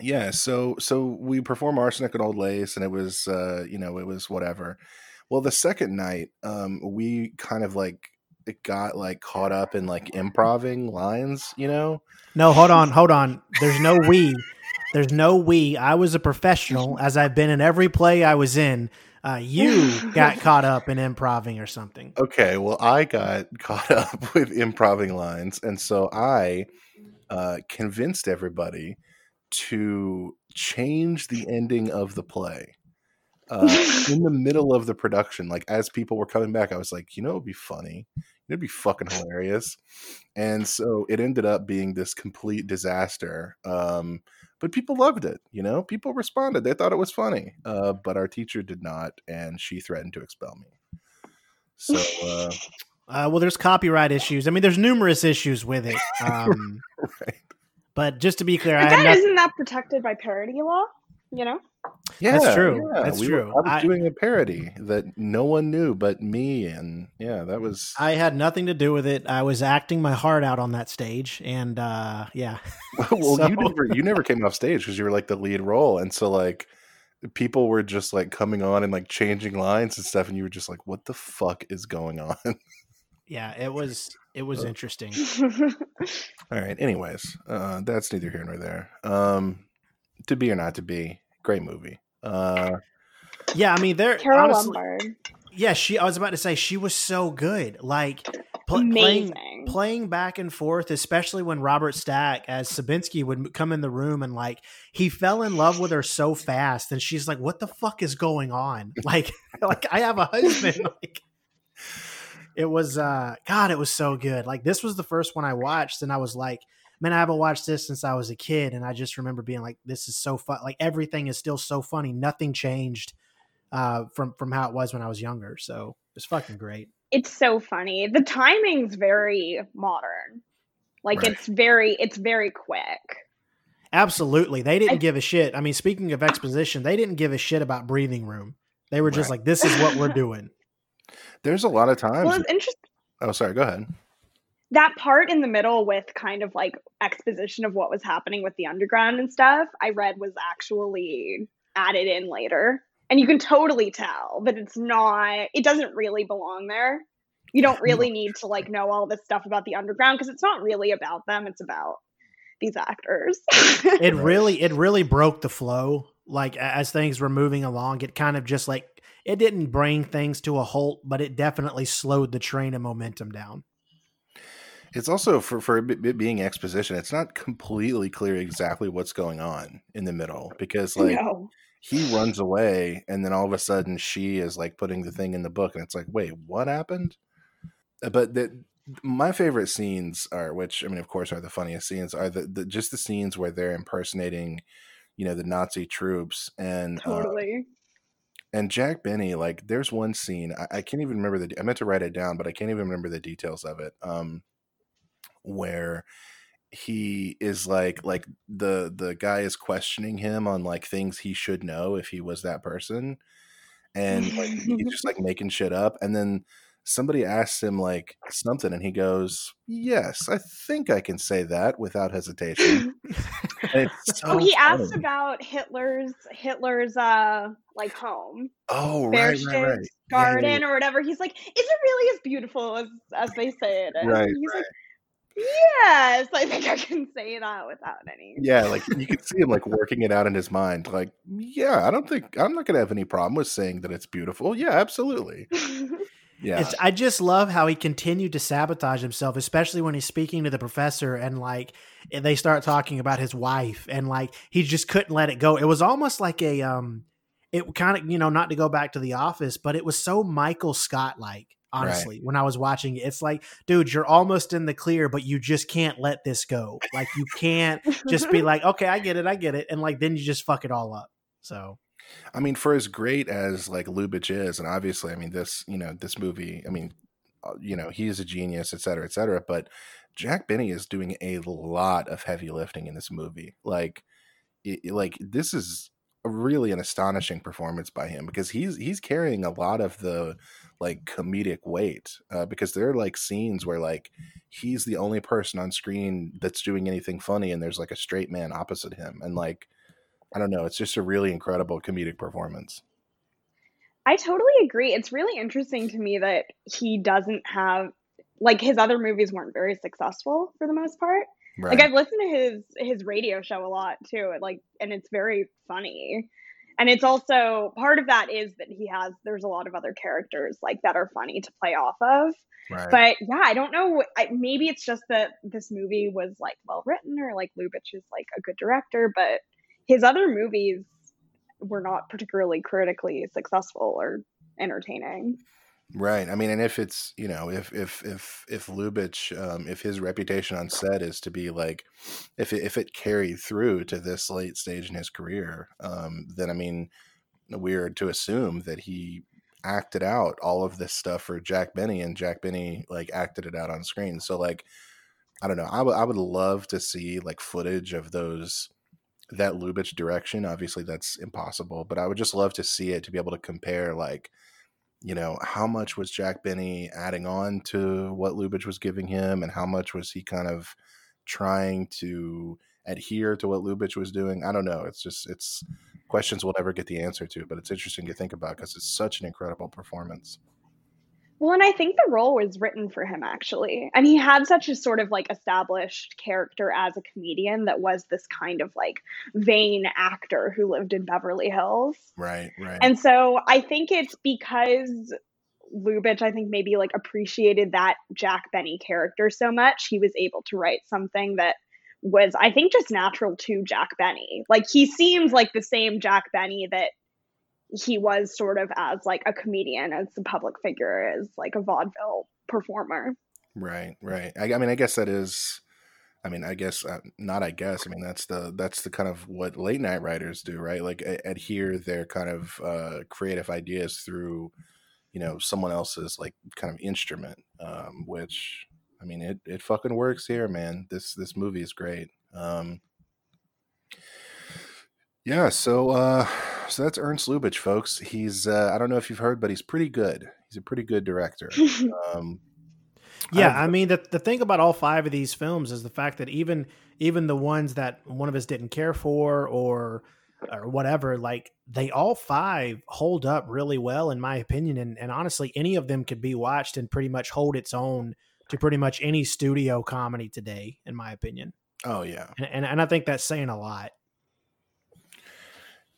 yeah so so we perform arsenic and old lace and it was uh you know it was whatever well the second night um we kind of like it got like caught up in like improving lines you know
No, hold on, hold on. There's no we. There's no we. I was a professional, as I've been in every play I was in. Uh, you got caught up in improving or something.
okay well i got caught up with improving lines and so i uh convinced everybody to change the ending of the play uh, in the middle of the production, like as people were coming back, I was like, you know, it'd be funny. It'd be fucking hilarious. And so it ended up being this complete disaster. Um, but people loved it. You know, people responded. They thought it was funny. Uh, but our teacher did not, and she threatened to expel me. So uh,
Uh, well, there's copyright issues. I mean, there's numerous issues with it. Um,
right.
but just to be clear, I
But
had
that
nothing.
isn't that protected by parody law? You know?
Yeah, that's true. That's
we were-
true.
I was
I-
doing a parody that no one knew but me, and yeah, that was.
I had nothing to do with it. I was acting my heart out on that stage, and uh, yeah,
well,
So-
you never you never came off stage because you were like the lead role, and so like people were just like coming on and like changing lines and stuff, and you were just like, "What the fuck is going on?"
yeah, it was it was
Uh,
interesting.
All right. Anyways, uh, that's neither here nor there. Um, to be or not to be, great movie. Uh,
Yeah, I mean, there
Carol
honestly,
Lombard.
yeah, she. I was about to say she was so good. Like pl- playing
Amazing.
playing back and forth, especially when Robert Stack as Sobinski would come in the room and like he fell in love with her so fast, and she's like, "What the fuck is going on?" Like, like I have a husband. Like, it was uh, God, it was so good. Like this was the first one I watched, and I was like. Man, I haven't watched this since I was a kid, and I just remember being like, "This is so fun! Like everything is still so funny. Nothing changed uh, from from how it was when I was younger. So it's fucking great.
it's so funny. The timing's very modern. Like
Right.
it's very it's very quick.
Absolutely. They didn't
I-
give a shit. I mean, speaking of exposition, they didn't give a shit about breathing room. They were just
Right.
like, this is what we're doing.
there's a lot of times.
Well, it's interesting
oh, sorry. Go ahead.
That part in the middle with kind of like exposition of what was happening with the underground and stuff. I read was actually added in later, and you can totally tell that it's not. It doesn't really belong there. You don't really need to like know all this stuff about the underground because it's not really about them. It's about these actors.
It really, it really broke the flow. Like as things were moving along, it kind of just like it didn't bring things to a halt, but it definitely slowed the train of momentum down.
It's also for for it being exposition. It's not completely clear exactly what's going on in the middle because like
no.
he runs away and then all of a sudden she is like putting the thing in the book and it's like wait what happened Uh, but the, my favorite scenes are which i mean of course are the funniest scenes are the, the just the scenes where they're impersonating you know the nazi troops and uh,
Totally.
and jack benny like there's one scene I, I can't even remember the i meant to write it down but i can't even remember the details of it um where he is like like the the guy is questioning him on like things he should know if he was that person and like he's just like making shit up and then somebody asks him like something and he goes yes i think i can say that without hesitation it's so
oh, he asked
funny.
about Hitler's Hitler's uh like home.
oh right right right
garden or whatever. He's like, is it really as beautiful as as they say it is?
Right,
he's like, yes, I think I can say that without any.
yeah like you can see him like working it out in his mind like yeah i don't think i'm not gonna have any problem with saying that it's beautiful yeah absolutely Yeah.
It's, I just love how he continued to sabotage himself, especially when he's speaking to the professor and like they start talking about his wife and like he just couldn't let it go. It was almost like a um, it kind of you know not to go back to the office, but it was so Michael Scott like. Honestly, when I was watching it, it's like, dude, you're almost in the clear, but you just can't let this go. Like you can't just be like, okay, I get it, I get it, and like then you just fuck it all up. So
I mean, for as great as like Lubitsch is, and obviously, I mean, this, you know, this movie, I mean, uh, you know, he's a genius, et cetera, et cetera. But Jack Benny is doing a lot of heavy lifting in this movie. Like, it, like this is really an astonishing performance by him because he's he's carrying a lot of the like comedic weight uh, because there are like scenes where like he's the only person on screen that's doing anything funny and there's like a straight man opposite him and like I don't know. It's just a really incredible comedic performance.
I totally agree. It's really interesting to me that he doesn't have like his other movies weren't very successful for the most part.
Right.
Like I've listened to his his radio show a lot too, like and it's very funny. And it's also part of that is that he has there's a lot of other characters like that are funny to play off of.
right.
But yeah, I don't know. I, maybe it's just that this movie was like well written or like Lubitsch is like a good director, but his other movies were not particularly critically successful or entertaining.
Right. I mean, and if it's you know, if if if if Lubitsch, um, if his reputation on set is to be like, if it, if it carried through to this late stage in his career, um, then I mean, we're to assume that he acted out all of this stuff for Jack Benny, and Jack Benny like acted it out on screen. So like, I don't know. I would I would love to see like footage of those that Lubitsch direction. Obviously, that's impossible, but I would just love to see it to be able to compare like you know, how much was Jack Benny adding on to what Lubitsch was giving him, and how much was he kind of trying to adhere to what Lubitsch was doing? I don't know. It's just it's questions we'll never get the answer to, but it's interesting to think about because it's such an incredible performance.
Well, and I think the role was written for him actually. And he had such a sort of like established character as a comedian that was this kind of like vain actor who lived in Beverly Hills.
Right, right.
And so I think it's because Lubitsch, I think maybe like appreciated that Jack Benny character so much, he was able to write something that was, I think, just natural to Jack Benny. Like he seems like the same Jack Benny that he was sort of as like a comedian, as a public figure, as like a vaudeville performer.
Right, right. I, I mean, I guess that is. I mean, I guess uh, not. I guess. I mean, that's the that's the kind of what late night writers do, right? Like a- adhere their kind of uh, creative ideas through, you know, someone else's like kind of instrument. Um, which, I mean, it it fucking works here, man. This this movie is great. Um, yeah. So, uh, so that's Ernst Lubitsch, folks. He's uh, I don't know if you've heard, but he's pretty good. He's a pretty good director. Um,
Yeah,
I've-
I mean the the thing about all five of these films is the fact that even even the ones that one of us didn't care for or or whatever, like they all five hold up really well in my opinion, and and honestly, any of them could be watched and pretty much hold its own to pretty much any studio comedy today, in my opinion,
oh yeah.
and and, and I think that's saying a lot.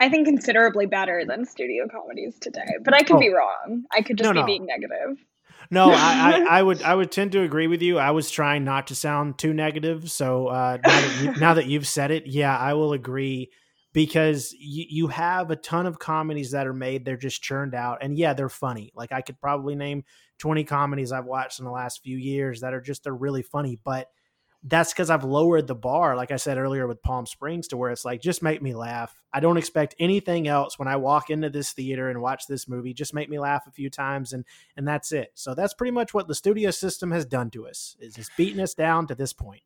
I think considerably better than studio comedies today, but I could
Oh.
be wrong. I could just
No,
be
no.
being negative.
No, I, I, I would I would tend to agree with you. I was trying not to sound too negative. So uh, now, that you, now that you've said it, yeah, I will agree because you, you have a ton of comedies that are made. They're just churned out, and yeah, they're funny. Like I could probably name twenty comedies I've watched in the last few years that are just they're really funny, but that's because I've lowered the bar, like I said earlier with Palm Springs, to where it's like, just make me laugh. I don't expect anything else when I walk into this theater and watch this movie. Just make me laugh a few times, and and that's it. So that's pretty much what the studio system has done to us. Is just beating us down to this point.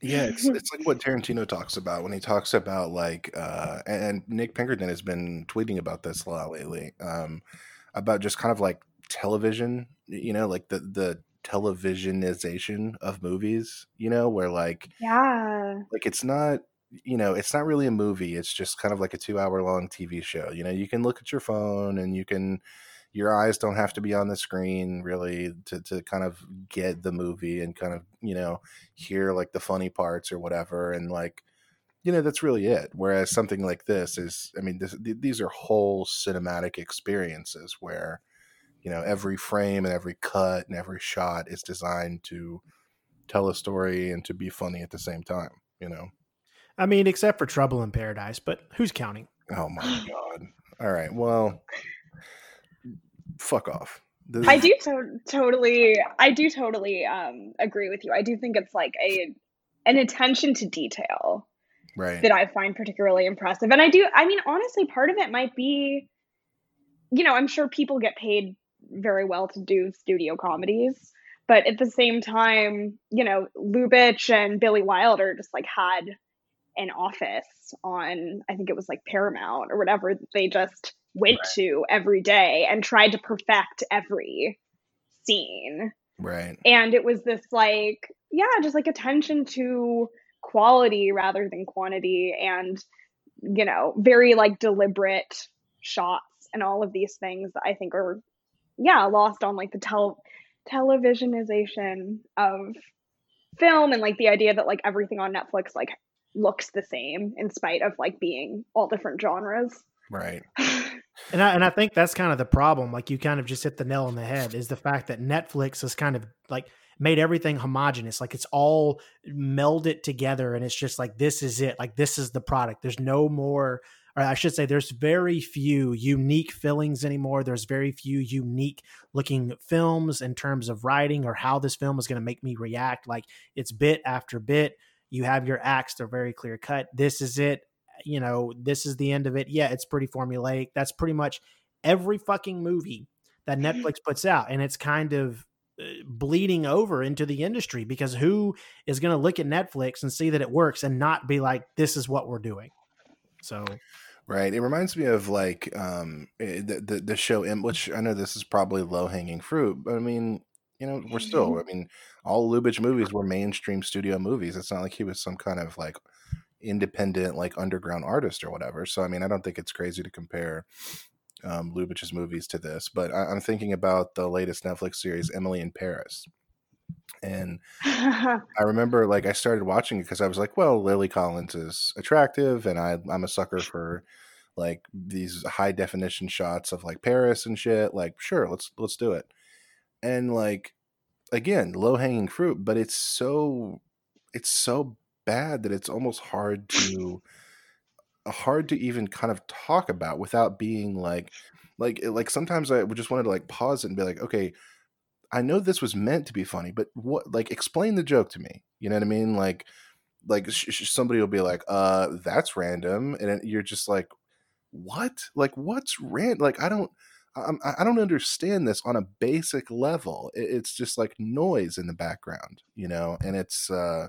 Yeah, it's it's like what Tarantino talks about when he talks about like uh and Nick Pinkerton has been tweeting about this a lot lately. Um about just kind of like television, you know, like the the televisionization of movies, you know, where like
Yeah.
like it's not you know it's not really a movie it's just kind of like a two hour long tv show you know you can look at your phone and you can your eyes don't have to be on the screen really to, to kind of get the movie and kind of you know hear like the funny parts or whatever and like you know that's really it whereas something like this is i mean this, th- these are whole cinematic experiences where you know every frame and every cut and every shot is designed to tell a story and to be funny at the same time. You know.
I mean, except for Trouble in Paradise, but who's counting?
Oh my god! All right, well, fuck off. This-
I do to- totally I do totally um agree with you. I do think it's like a an attention to detail
right.
that I find particularly impressive. And I do I mean honestly part of it might be you know, I'm sure people get paid very well to do studio comedies, but at the same time, you know, Lubitsch and Billy Wilder just like had an office on I think it was like Paramount or whatever they just went to every day and tried to perfect every scene.
Right.
And it was this like, yeah, just like attention to quality rather than quantity and you know, very like deliberate shots and all of these things that I think are yeah, lost on like the tel- televisionization of film and like the idea that like everything on Netflix like looks the same in spite of like being all different genres.
Right.
And I, and I think that's kind of the problem. Like you kind of just hit the nail on the head is the fact that Netflix has kind of like made everything homogenous. Like it's all melded together and it's just like, this is it. Like this is the product. There's no more, or I should say, there's very few unique fillings anymore. There's very few unique looking films in terms of writing or how this film is going to make me react. Like it's bit after bit. You have your acts, they're very clear cut. This is it you know, this is the end of it. Yeah, it's pretty formulaic. That's pretty much every fucking movie that Netflix puts out. And it's kind of uh, bleeding over into the industry because who is going to look at Netflix and see that it works and not be like, this is what we're doing? So,
Right. It reminds me of like um eh, the the, the show which I know this is probably low hanging fruit, but I mean, you know, we're still. I mean, all Lubitsch movies were mainstream studio movies. It's not like he was some kind of like independent, like underground artist or whatever. So I mean, I don't think it's crazy to compare um, Lubitsch's movies to this. But I, I'm thinking about the latest Netflix series, Emily in Paris, and uh-huh. I remember like I started watching it because I was like, well, Lily Collins is attractive, and I I'm a sucker for like these high definition shots of like Paris and shit. Like, sure, let's let's do it. And like again, low hanging fruit, but it's so it's so bad that it's almost hard to uh, hard to even kind of talk about without being like like like sometimes I would just wanted to like pause it and be like, okay, I know this was meant to be funny, but what like explain the joke to me. You know what I mean? Like like sh- sh- somebody will be like, uh, that's random, and you're just like, what? Like what's random? Like I don't. I'm, I don't understand this on a basic level. It, it's just like noise in the background, you know, and it's uh,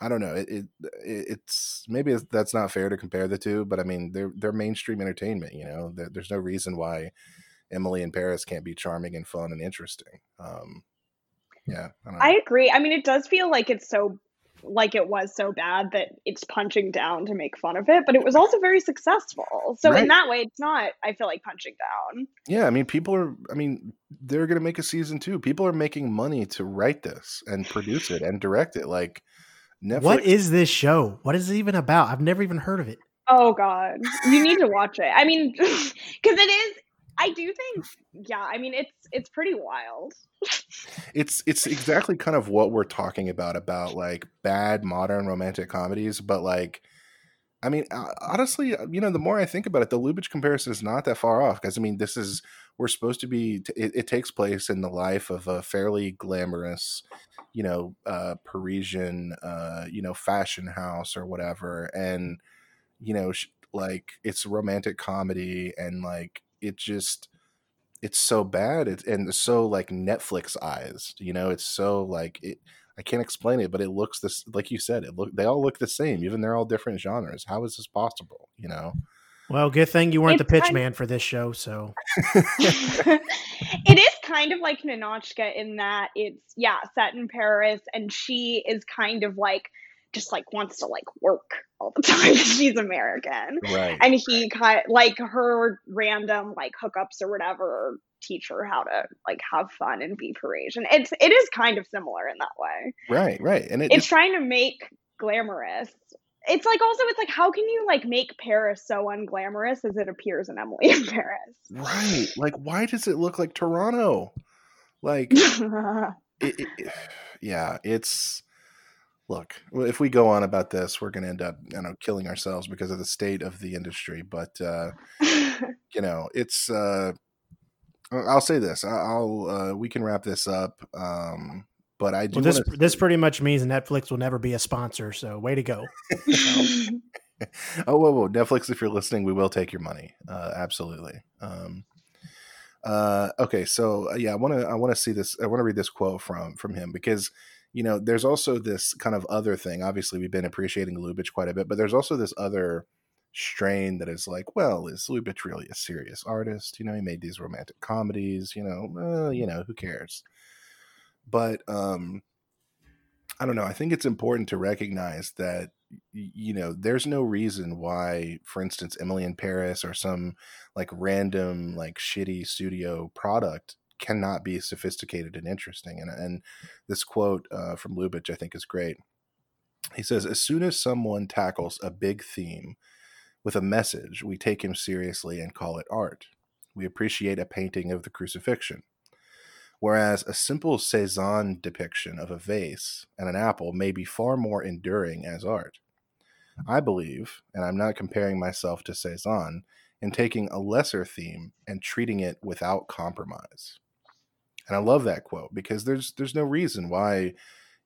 I don't know. It, it it's maybe that's not fair to compare the two, but I mean they're they're mainstream entertainment. You know, there, there's no reason why Emily in Paris can't be charming and fun and interesting. Um, yeah, I, don't know.
I agree. I mean, it does feel like it's so like it was so bad that it's punching down to make fun of it, but it was also very successful. So
Right.
in that way, it's not. I feel like punching down.
yeah. I mean, people are. I mean, they're gonna make a season two. People are making money to write this and produce it and direct it. Like Netflix.
what is this show? What is it even about? I've never even heard of it.
Oh God, you need to watch it. I mean, because it is. I do think. Yeah, I mean, it's it's pretty wild.
it's it's exactly kind of what we're talking about about like bad modern romantic comedies but like i mean uh, honestly you know the more i think about it the lubitsch comparison is not that far off because i mean this is we're supposed to be it, it takes place in the life of a fairly glamorous you know uh parisian uh you know fashion house or whatever and you know sh- like it's romantic comedy and like it just it's so bad it, and so like netflix eyes you know it's so like it i can't explain it but it looks this like you said it look they all look the same even they're all different genres how is this possible you know
Well, good thing you weren't
It's
the pitch
kind-
man for this show. So,
it is kind of like Ninotchka in that it's yeah set in Paris, and she is kind of like just like wants to like work all the time. She's American,
right
and he kind like her random like hookups or whatever teach her how to like have fun and be Parisian. It's it is kind of similar in that way.
right right and it,
It's trying to make glamorous it's like also it's like how can you like make Paris so unglamorous as it appears in Emily in Paris?
Right. Like, why does it look like Toronto? Like, it, it, yeah, it's. Look, if we go on about this, we're going to end up, you know, killing ourselves because of the state of the industry. But uh, you know, it's. Uh, I'll say this. I'll. Uh, we can wrap this up. Um, but I do.
Well, this
wanna-
this pretty much means Netflix will never be a sponsor. So way to go.
oh whoa, whoa netflix if you're listening we will take your money uh absolutely um uh okay so uh, yeah i want to i want to see this i want to read this quote from from him because you know there's also this kind of other thing obviously we've been appreciating lubitsch quite a bit but there's also this other strain that is like well is lubitsch really a serious artist? You know he made these romantic comedies you know uh, you know who cares? But um i don't know i think it's important to recognize that you know there's no reason why for instance emily in paris or some like random like shitty studio product cannot be sophisticated and interesting and and this quote uh, from lubitsch i think is great he says as soon as someone tackles a big theme with a message we take him seriously and call it art we appreciate a painting of the crucifixion whereas a simple Cezanne depiction of a vase and an apple may be far more enduring as art. I believe, and I'm not comparing myself to Cezanne, in taking a lesser theme and treating it without compromise. And I love that quote because there's there's no reason why,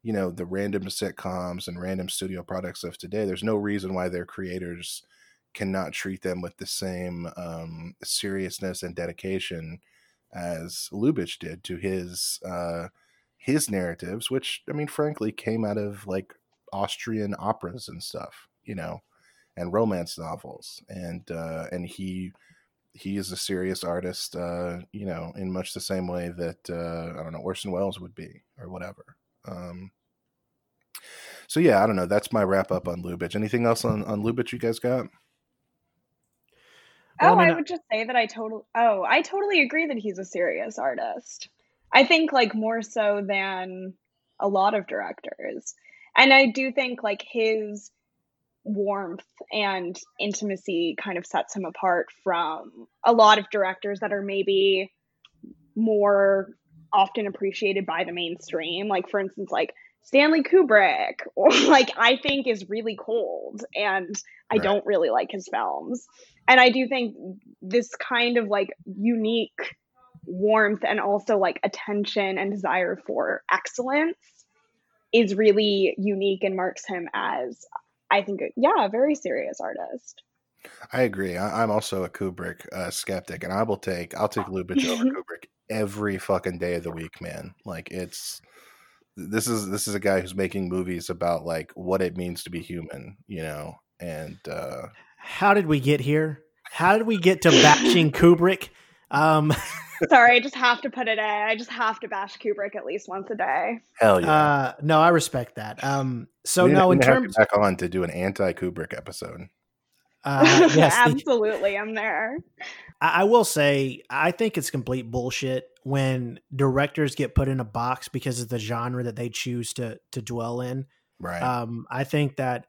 you know, the random sitcoms and random studio products of today, there's no reason why their creators cannot treat them with the same um, seriousness and dedication as Lubitsch did to his uh, his narratives, which I mean, frankly, came out of like Austrian operas and stuff, you know, and romance novels, and uh, and he he is a serious artist, uh, you know, in much the same way that uh, I don't know Orson Welles would be or whatever. Um, so yeah, I don't know. That's my wrap up on Lubitsch. Anything else on on Lubitsch you guys got?
Well,
oh,
I
I,
mean,
would just say that I totally. Oh, I totally agree that he's a serious artist. I think like more so than a lot of directors, and I do think like his warmth and intimacy kind of sets him apart from a lot of directors that are maybe more often appreciated by the mainstream. Like for instance, like Stanley Kubrick, or like I think is really cold, and I
Right.
don't really like his films. And I do think this kind of like unique warmth and also like attention and desire for excellence is really unique and marks him as I think yeah, a very serious artist.
I agree. I, I'm also a Kubrick uh, skeptic, and I will take I'll take Lubitsch over Kubrick every fucking day of the week, man. Like it's this is this is a guy who's making movies about like what it means to be human, you know, and uh,
How did we get here? How did we get to bashing Kubrick? Um,
Sorry, I just have to put it in. I just have to bash Kubrick at least once a day.
hell yeah.
uh, no, I respect that. Um, so
We
no, in
didn't
terms,
back on to do an anti Kubrick episode.
uh, yes, the-
Absolutely, I'm there.
I I will say I think it's complete bullshit when directors get put in a box because of the genre that they choose to to dwell in.
Right.
Um, I think that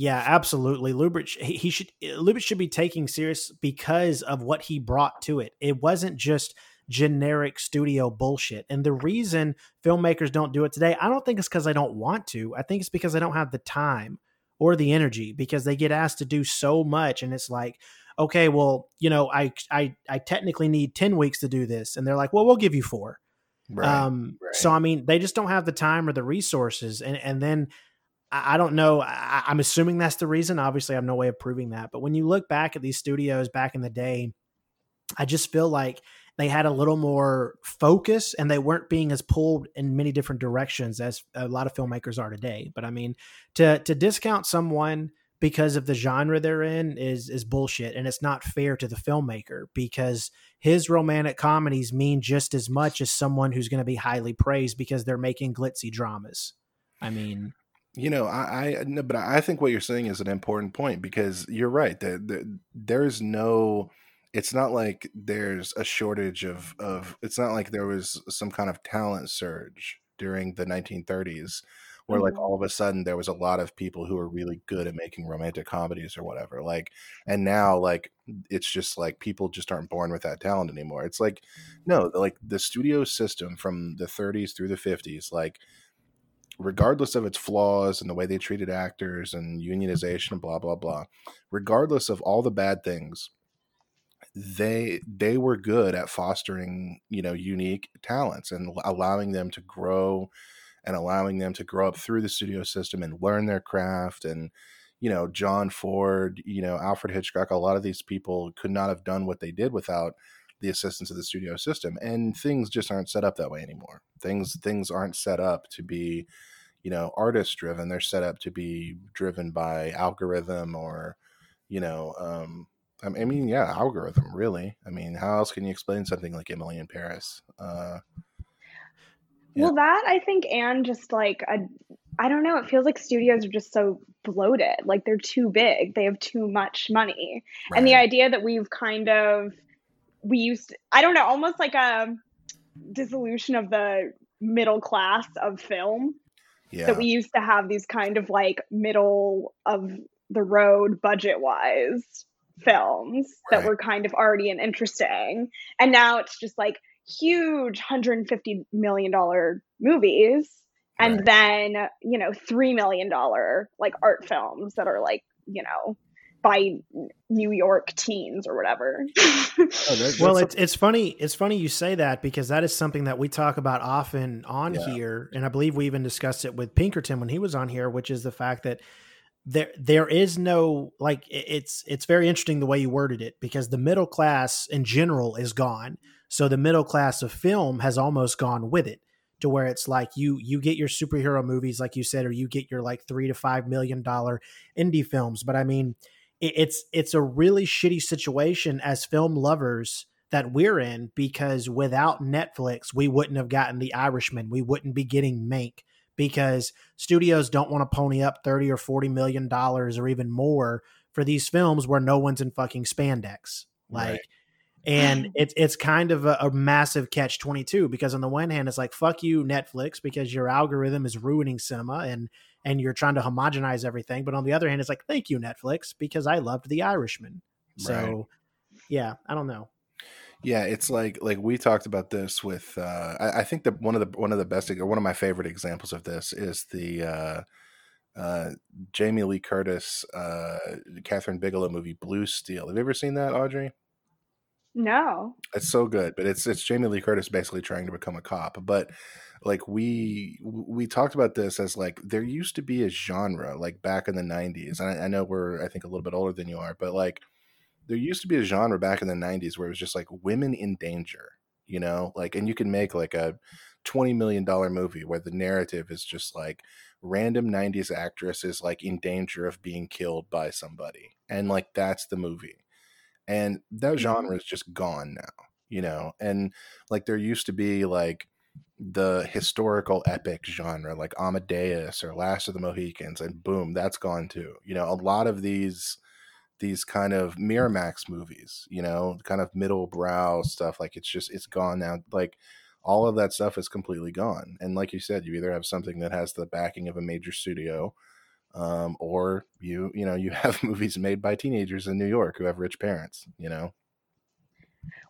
yeah, absolutely. Lubitsch he, should Lubitsch should be taking serious because of what he brought to it. It wasn't just generic studio bullshit. And the reason filmmakers don't do it today, I don't think it's because I don't want to. I think it's because I don't have the time or the energy because they get asked to do so much and it's like okay well you know i i i technically need 10 weeks to do this and they're like well we'll give you 4
right.
um
right.
so i mean they just don't have the time or the resources and and then i, don't know. I, i'm assuming that's the reason. Obviously i have no way of proving that. But when you look back at these studios back in the day i just feel like they had a little more focus and they weren't being as pulled in many different directions as a lot of filmmakers are today. But i mean to to discount someone because of the genre they're in is is bullshit. And it's not fair to the filmmaker because his romantic comedies mean just as much as someone who's going to be highly praised because they're making glitzy dramas. I mean
You know, I, I no, but I think what you're saying is an important point because you're right. That the, there's no, it's not like there's a shortage of of. It's not like there was some kind of talent surge during the 1930s where like
Mhm.
all of a sudden there was a lot of people who were really good at making romantic comedies or whatever like and now like it's just like people just aren't born with that talent anymore it's like no like the studio system from the 30s through the 50s like regardless of its flaws and the way they treated actors and unionization and blah blah blah regardless of all the bad things they they were good at fostering you know unique talents and allowing them to grow and allowing them to grow up through the studio system and learn their craft. And you know john ford you know alfred hitchcock a lot of these people could not have done what they did without the assistance of the studio system and things just aren't set up that way anymore things things aren't set up to be you know artist driven they're set up to be driven by algorithm or you know um I mean, yeah, algorithm, really. I mean, how else can you explain something like Emily in Paris? Uh, yeah.
Well, that I think, and just like a, I don't know, it feels like studios are just so bloated. Like they're too big. They have too much money. And the idea that we've kind of, we used, I don't know, almost like a dissolution of the middle class of film
yeah,
that we used to have these kind of like middle of the road budget wise films that
Right.
were kind of already and interesting and now it's just like huge 150 million dollar movies and
Right.
then you know 3 million dollar like art films that are like you know by New York teens or whatever.
Oh,
Well, it's it's funny. It's funny you say that because that is something that we talk about often on
Yeah.
here, and I believe we even discussed it with Pinkerton when he was on here, which is the fact that there there is no like it's it's very interesting the way you worded it because the middle class in general is gone. So the middle class of film has almost gone with it to where it's like you you get your superhero movies like you said or you get your like 3 to 5 million dollar indie films but i mean it- it's it's a really shitty situation as film lovers that we're in because without Netflix, we wouldn't have gotten The Irishman. We wouldn't be getting Mank because studios don't want to pony up 30 or 40 million dollars or even more for these films where no one's in fucking spandex. Like
Right.
and it's it's kind of a, a massive catch 22 because on the one hand it's like fuck you Netflix because your algorithm is ruining cinema and and you're trying to homogenize everything but on the other hand it's like thank you Netflix because I loved The Irishman. So
Right.
yeah, I don't know.
Yeah, it's like like we talked about this with. Uh, I, I think that one of the one of the best or one of my favorite examples of this is the uh, uh, Jamie Lee Curtis, uh, Kathryn Bigelow movie Blue Steel. Have you ever seen that, Audrey?
No.
It's so good, but it's it's Jamie Lee Curtis basically trying to become a cop. But like we we talked about this as like there used to be a genre like back in the '90s. And I, I know we're I think a little bit older than you are, but like there used to be a genre back in the 90s where it was just like women in danger you know like and you can make like a 20 million dollar movie where the narrative is just like random 90s actress is like in danger of being killed by somebody and like that's the movie and that mm-hmm. genre is just gone now you know and like there used to be like the historical epic genre like Amadeus or Last of the Mohicans and boom that's gone too you know a lot of these these kind of Miramax movies, you know, kind of middle brow stuff. Like it's just it's gone now. Like all of that stuff is completely gone. And like you said, you either have something that has the backing of a major studio, um, or you you know you have movies made by teenagers in New York who have rich parents. You know,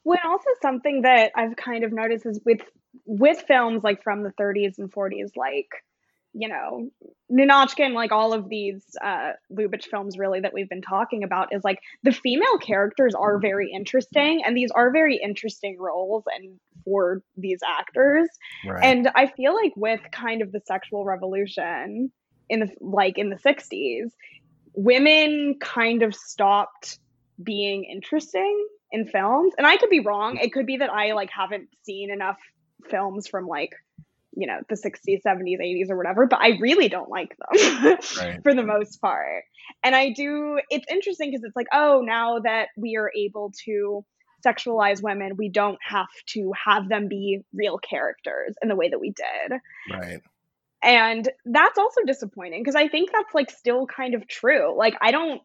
Well, also something that I've kind of noticed is with with films like from the 30s and 40s, like you know, Ninotchka and like all of these uh, Lubitsch films, really that we've been talking about, is like the female characters are very interesting, and these are very interesting roles and for these actors.
right?
And I feel like with kind of the sexual revolution in the like in the 60s, women kind of stopped being interesting in films. And I could be wrong. It could be that I like haven't seen enough films from like you know the 60s 70s 80s or whatever but i really don't like them
Right.
for the most part and i do it's interesting because it's like oh now that we are able to sexualize women we don't have to have them be real characters in the way that we did
right.
And that's also disappointing because i think that's like still kind of true like i don't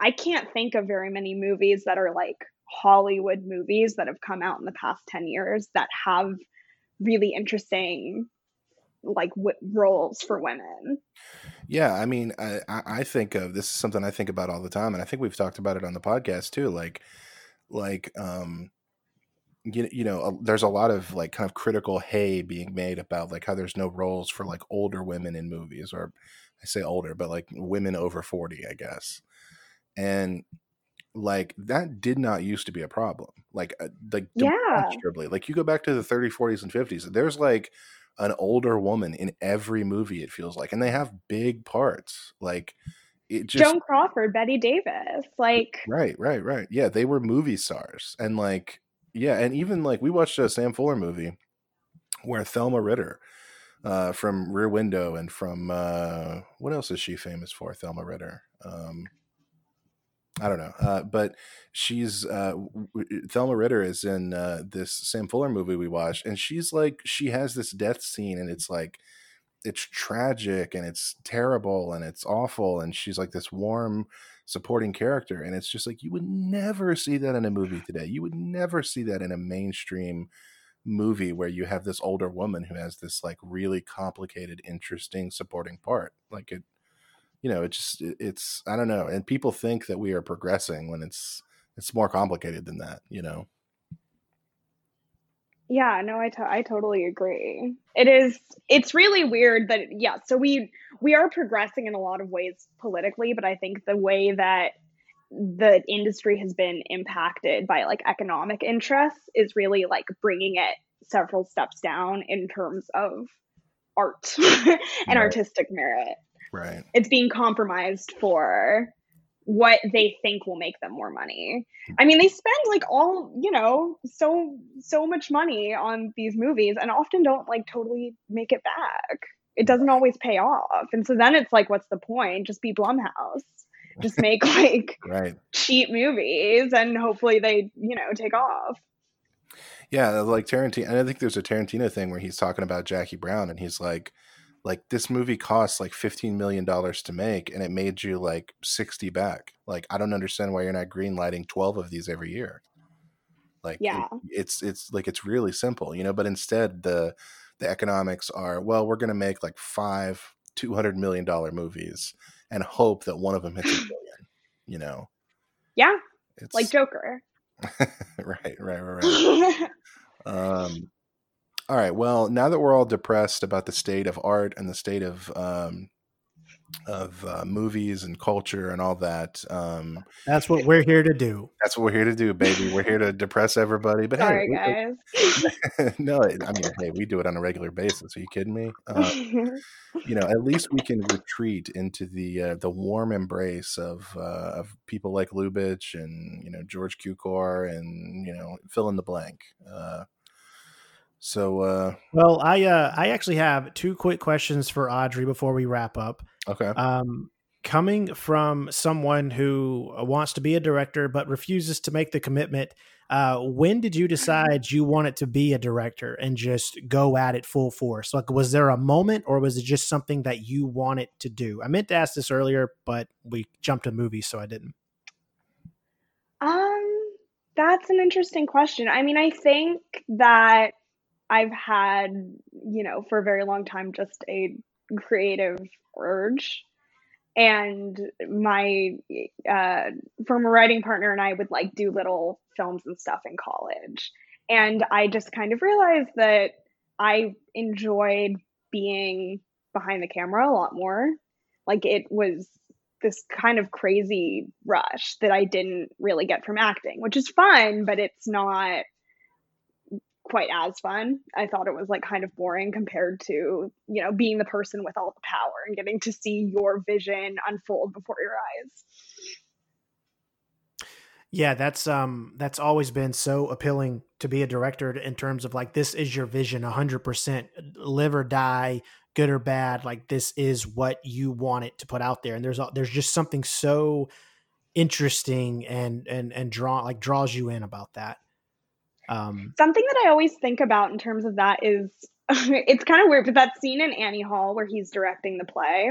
i can't think of very many movies that are like hollywood movies that have come out in the past 10 years that have really interesting like w- roles for women.
Yeah, I mean, I, I I think of this is something I think about all the time, and I think we've talked about it on the podcast too. Like, like, um, you you know, uh, there's a lot of like kind of critical hay being made about like how there's no roles for like older women in movies, or I say older, but like women over forty, I guess, and like that did not used to be a problem like uh, like
Yeah.
like you go back to the 30s 40s and 50s there's like an older woman in every movie it feels like and they have big parts like it just
Joan Crawford, Bette Davis, like
right right right yeah they were movie stars and like yeah and even like we watched a sam fuller movie where thelma ritter uh from rear window and from uh what else is she famous for thelma ritter? Um I don't know, uh, but she's uh, Thelma Ritter is in uh, this Sam Fuller movie we watched, and she's like she has this death scene, and it's like it's tragic and it's terrible and it's awful, and she's like this warm supporting character, and it's just like you would never see that in a movie today. You would never see that in a mainstream movie where you have this older woman who has this like really complicated, interesting supporting part. Like it, you know, it just it- it's I don't know, and people think that we are progressing when it's it's more complicated than that. You know.
Yeah, no, I to- I totally agree. It is it's really weird that yeah, so we we are progressing in a lot of ways politically, but I think the way that the industry has been impacted by like economic interests is really like bringing it several steps down in terms of art and
Right.
artistic merit.
Right.
It's being compromised for what they think will make them more money. I mean, they spend like all, you know, so so much money on these movies and often don't like totally make it back. It doesn't always pay off. And so then it's like what's the point? Just be Blumhouse. Just make like
Right.
cheap movies and hopefully they, you know, take off.
Yeah, like Tarantino. And I think there's a Tarantino thing where he's talking about Jackie Brown, and he's like, like this movie costs like 15 million dollars to make, and it made you like 60 back. Like, I don't understand why you're not greenlighting 12 of these every year. Like, it-
Yeah.
it's it's like it's really simple, you know. But instead, the the economics are well, we're going to make like five 200 million dollar movies and hope that one of them hits a billion. You know,
Yeah,
it's
like Joker.
right, right, right, right. Um, all right. Well, now that we're all depressed about the state of art and the state of um, of uh, movies and culture and all that, um,
That's what we're here to do.
that's what we're here to do, baby. We're here to depress everybody. But
Sorry,
hey,
guys.
no, I mean, hey, we do it on a regular basis. Are you kidding me? Uh, you know, at least we can retreat into the uh, the warm embrace of uh, of people like Lubitsch and you know George Cukor and you know fill in the blank. So uh,
Well, I uh, I actually have two quick questions for Audrey before we wrap up.
okay,
Um, coming from someone who wants to be a director but refuses to make the commitment, uh, when did you decide you wanted to be a director and just go at it full force? Like, was there a moment, or was it just something that you wanted to do? I meant to ask this earlier, but we jumped a movie, so I didn't.
Um, that's an interesting question. I mean, I think that I've had, you know, for a very long time just a creative urge. And my uh, former writing partner and I would like do little films and stuff in college. And I just kind of realized that I enjoyed being behind the camera a lot more. Like it was this kind of crazy rush that I didn't really get from acting, which is fun, but it's not quite as fun. I thought it was like kind of boring compared to, you know, being the person with all the power and getting to see your vision unfold before your eyes.
Yeah, that's um that's always been so appealing to be a director in terms of like this is your vision 100% live or die good or bad like this is what you want it to put out there and there's there's just something so interesting and and and draw like draws you in about that. Um
Something that I always think about in terms of that is it's kind of weird, but that scene in Annie Hall where he's directing the play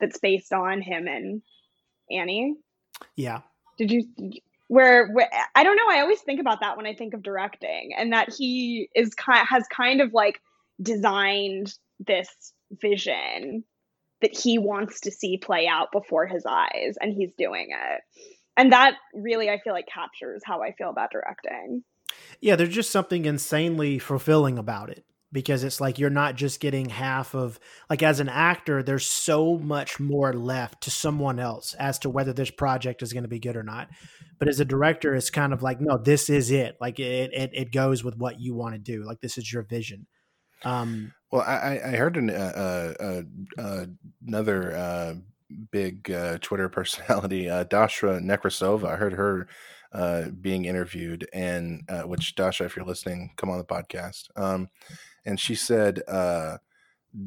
that's based on him and Annie.
yeah.
Did you where, where I don't know, I always think about that when I think of directing and that he is kind has kind of like designed this vision that he wants to see play out before his eyes and he's doing it. And that really I feel like captures how I feel about directing.
Yeah, there's just something insanely fulfilling about it because it's like you're not just getting half of like as an actor there's so much more left to someone else as to whether this project is going to be good or not. But as a director it's kind of like no this is it. Like it it, it goes with what you want to do. Like this is your vision. Um
well i i heard an, uh, uh, uh, another uh, big uh, twitter personality uh, Dasha Nekrasova. I heard her uh, being interviewed and uh, which dasha if you're listening come on the podcast um, and she said uh,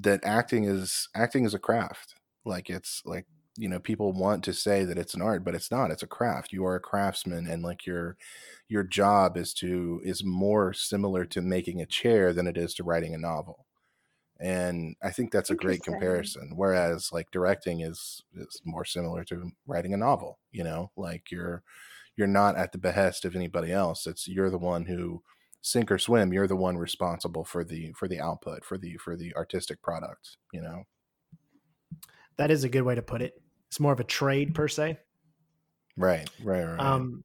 that acting is acting is a craft. Like it's like you know people want to say that it's an art, but it's not. It's a craft. You are a craftsman, and like your your job is to is more similar to making a chair than it is to writing a novel. And I think that's a great comparison. Whereas like directing is is more similar to writing a novel. You know, like you're you're not at the behest of anybody else. It's you're the one who sink or swim you're the one responsible for the for the output for the for the artistic product you know?
That is a good way to put it. It's more of a trade per se.
Right right right
um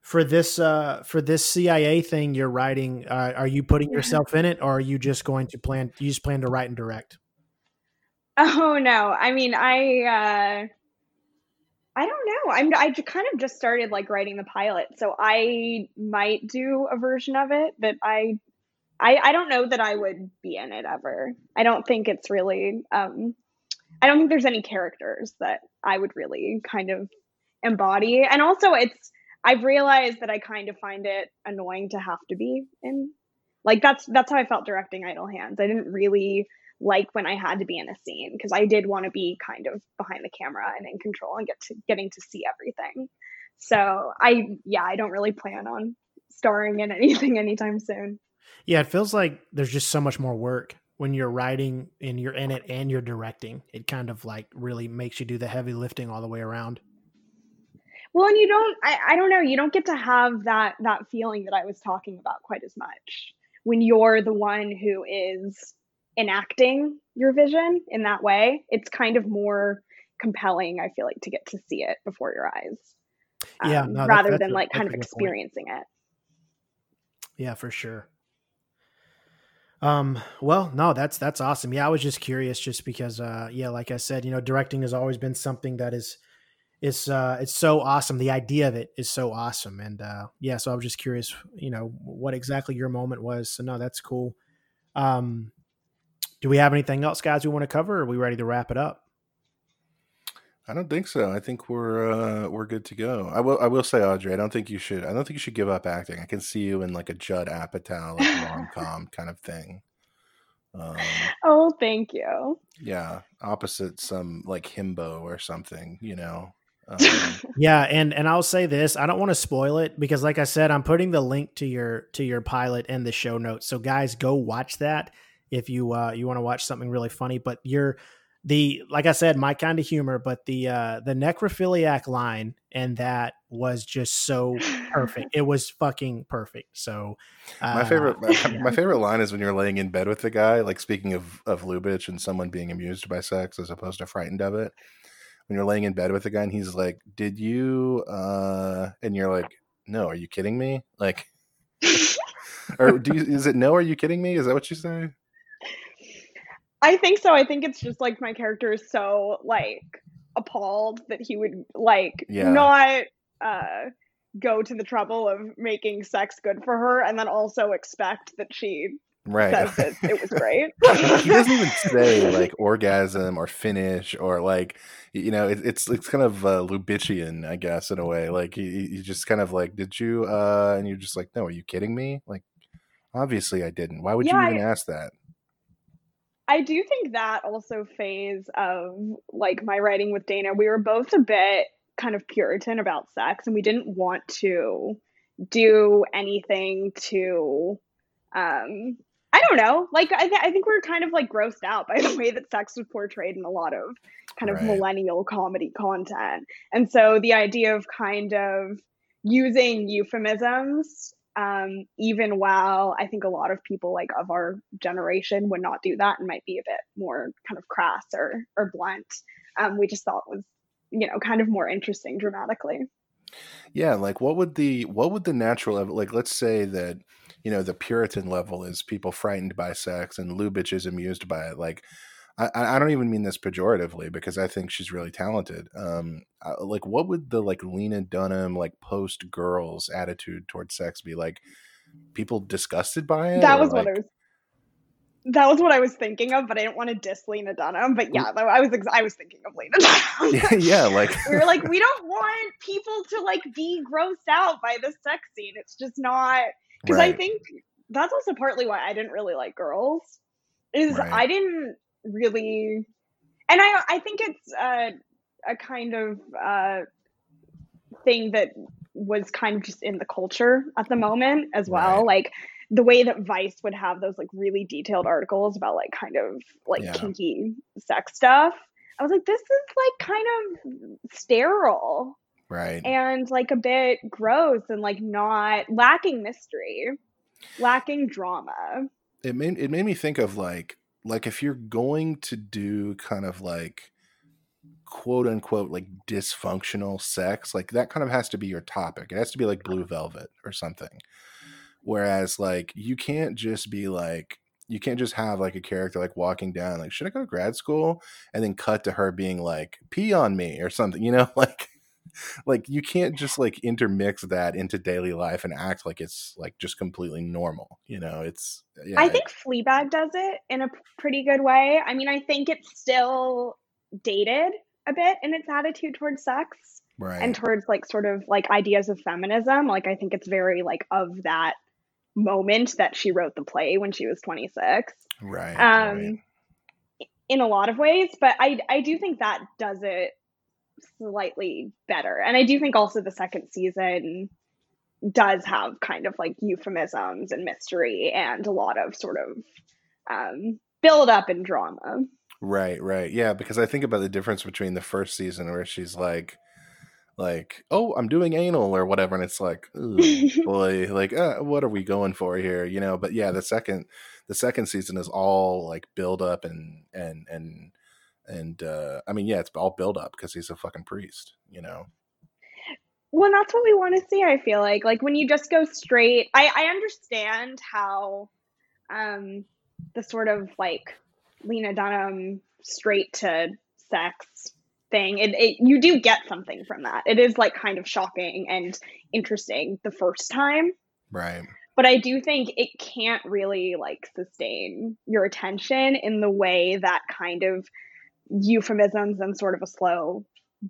for this uh for this cia thing you're writing uh, are you putting yourself in it or are you just going to plan you just plan to write and direct?
Oh no. I mean i uh I don't know. I'm I kind of just started like writing the pilot, so I might do a version of it but I I I don't know that I would be in it ever. I don't think it's really um I don't think there's any characters that I would really kind of embody. And also it's I've realized that I kind of find it annoying to have to be in like that's that's how I felt directing Idle Hands. I didn't really like when I had to be in a scene because I did want to be kind of behind the camera and in control and get to getting to see everything. So I yeah, I don't really plan on starring in anything anytime soon.
Yeah, it feels like there's just so much more work when you're writing and you're in it and you're directing. It kind of like really makes you do the heavy lifting all the way around.
Well, and you don't I, I don't know, you don't get to have that that feeling that I was talking about quite as much when you're the one who is enacting your vision in that way, it's kind of more compelling, I feel like, to get to see it before your eyes.
Um, yeah, no,
rather than like kind of experiencing point. it.
Yeah, for sure. Um, well, no, that's that's awesome. Yeah, I was just curious just because uh yeah, like I said, you know, directing has always been something that is it's uh it's so awesome. The idea of it is so awesome. And uh yeah, so I was just curious, you know, what exactly your moment was. So no, that's cool. Um do we have anything else, guys, we want to cover? Or are we ready to wrap it up?
I don't think so. I think we're uh, we're good to go. I will I will say, Audrey, I don't think you should. I don't think you should give up acting. I can see you in like a Judd Apatow like rom com kind of thing.
Um, oh, thank you.
Yeah, opposite some like himbo or something. You know. Um,
yeah, and and I'll say this: I don't want to spoil it because, like I said, I'm putting the link to your to your pilot in the show notes. So, guys, go watch that if you uh, you want to watch something really funny. But you're the like I said, my kind of humor, but the uh, the necrophiliac line and that was just so perfect. It was fucking perfect. So
uh, my favorite my, yeah. my, favorite line is when you're laying in bed with the guy. Like speaking of of Lubitsch and someone being amused by sex as opposed to frightened of it. When you're laying in bed with the guy and he's like, "Did you?" uh And you're like, "No, are you kidding me?" Like. or do you, is it no? Are you kidding me? Is that what you say?
I think so. I think it's just like my character is so like appalled that he would like yeah. not uh go to the trouble of making sex good for her and then also expect that she
right.
says that it was great.
He doesn't even say like orgasm or finish or like you know it, it's it's kind of uh, Lubitschian i guess in a way. Like he, he just kind of like did you uh and you're just like no are you kidding me? Like obviously i didn't. Why would yeah, you even I, ask that
I do think that also phase of like my writing with Dana, we were both a bit kind of Puritan about sex and we didn't want to do anything to um I don't know. Like I, th- I think we are kind of like grossed out by the way that sex was portrayed in a lot of kind of right. millennial comedy content. And so the idea of kind of using euphemisms Um, even while I think a lot of people like of our generation would not do that and might be a bit more kind of crass or or blunt, um, we just thought was you know kind of more interesting dramatically.
Yeah, like what would the what would the natural level like let's say that you know the Puritan level is people frightened by sex and Lubitsch is amused by it. Like I, I don't even mean this pejoratively because I think she's really talented. Um, uh, like what would the like Lena Dunham like post girls attitude towards sex be like? People disgusted by it.
That was what I was. That was what I was thinking of, but I didn't want to diss Lena Dunham. But yeah, I was ex- I was thinking of Lena Dunham.
yeah, yeah, like
we were like, we don't want people to like be grossed out by the sex scene. It's just not because I think that's also partly why I didn't really like girls. Is
Right.
I didn't really, and I I think it's a a kind of uh, thing that was kind of just in the culture at the moment as well.
Right.
Like the way that Vice would have those like really detailed articles about like kind of like
Yeah.
kinky sex stuff. I was like, this is like kind of sterile
right.
and like a bit gross and like not lacking mystery, lacking drama.
it made it made me think of like like if you're going to do kind of like quote unquote like dysfunctional sex like that kind of has to be your topic. It has to be like blue velvet or something. Whereas like you can't just be like you can't just have like a character like walking down like should i go to grad school? and then cut to her being like pee on me or something you know? Like like you can't just like intermix that into daily life and act like it's like just completely normal you know it's yeah
I think Fleabag does it in a pretty good way. I mean, I think it's still dated a bit in its attitude towards sex
right
and towards like sort of like ideas of feminism. Like, I think it's very like of that moment that she wrote the play when she was 26.
right
um
right.
in a lot of ways but i i do think that does it slightly better and i do think also the second season does have kind of like euphemisms and mystery and a lot of sort of um build up and drama
Right, right. Yeah, because I think about the difference between the first season where she's like like, "Oh, I'm doing anal or whatever," and it's like, "Ooh, boy, like, uh, what are we going for here?" You know. But yeah, the second the second season is all like build up and and and and uh I mean, yeah, it's all build up because he's a fucking priest. You know.
well that's what we want to see i feel like like when you just go straight i i understand how um the sort of like lena dunham straight to sex thing it, it you do get something from that it is like kind of shocking and interesting the first time
Right.
but i do think it can't really like sustain your attention in the way that kind of euphemisms and sort of a slow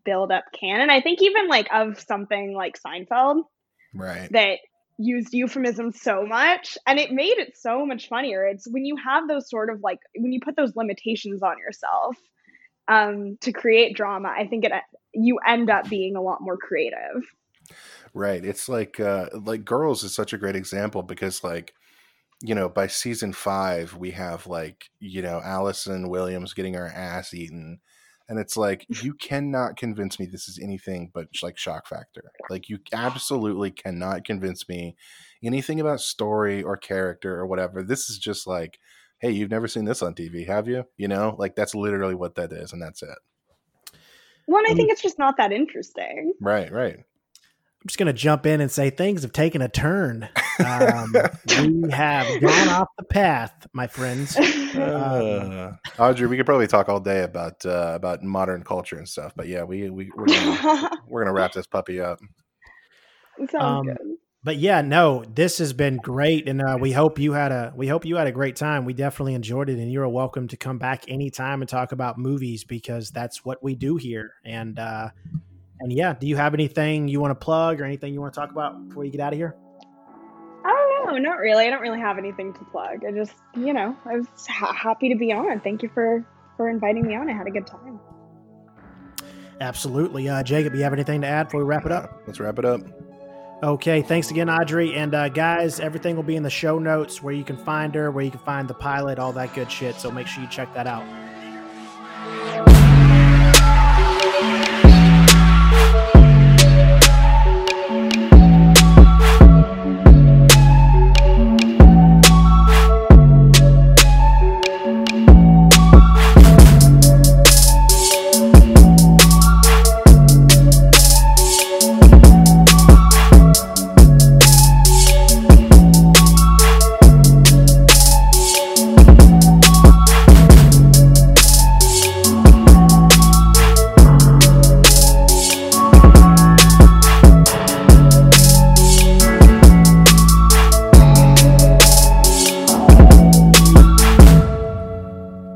build up can and i think even like of something like seinfeld
Right.
that used euphemisms so much and it made it so much funnier it's when you have those sort of like when you put those limitations on yourself um to create drama i think it you end up being a lot more creative
Right. It's like uh like Girls is such a great example because like you know, by season 5 we have like, you know, Allison Williams getting her ass eaten and it's like you cannot convince me this is anything but like shock factor. Like you absolutely cannot convince me anything about story or character or whatever. This is just like, hey, you've never seen this on TV, have you? You know, like that's literally what that is and that's it.
well i think it's just not that interesting
Right, right.
I'm just going to jump in and say things have taken a turn. Um, we have gone off the path, my friends.
Uh, Audrey, we could probably talk all day about uh, about modern culture and stuff, but yeah, we we we're gonna, we're gonna wrap this puppy up.
sounds
Um,
good
But yeah, no, this has been great, and uh, we hope you had a we hope you had a great time. We definitely enjoyed it, and you're welcome to come back anytime and talk about movies because that's what we do here. And uh, and yeah, do you have anything you want to plug or anything you want to talk about before you get out of here?
I don't know, not really. I don't really have anything to plug. I just, you know, I was ha- happy to be on. Thank you for for inviting me on. I had a good time.
Absolutely, uh, Jacob. You have anything to add before we wrap it up?
Let's wrap it up.
Okay, thanks again, Audrey. And uh, guys, everything will be in the show notes where you can find her, where you can find the pilot, all that good shit. So make sure you check that out.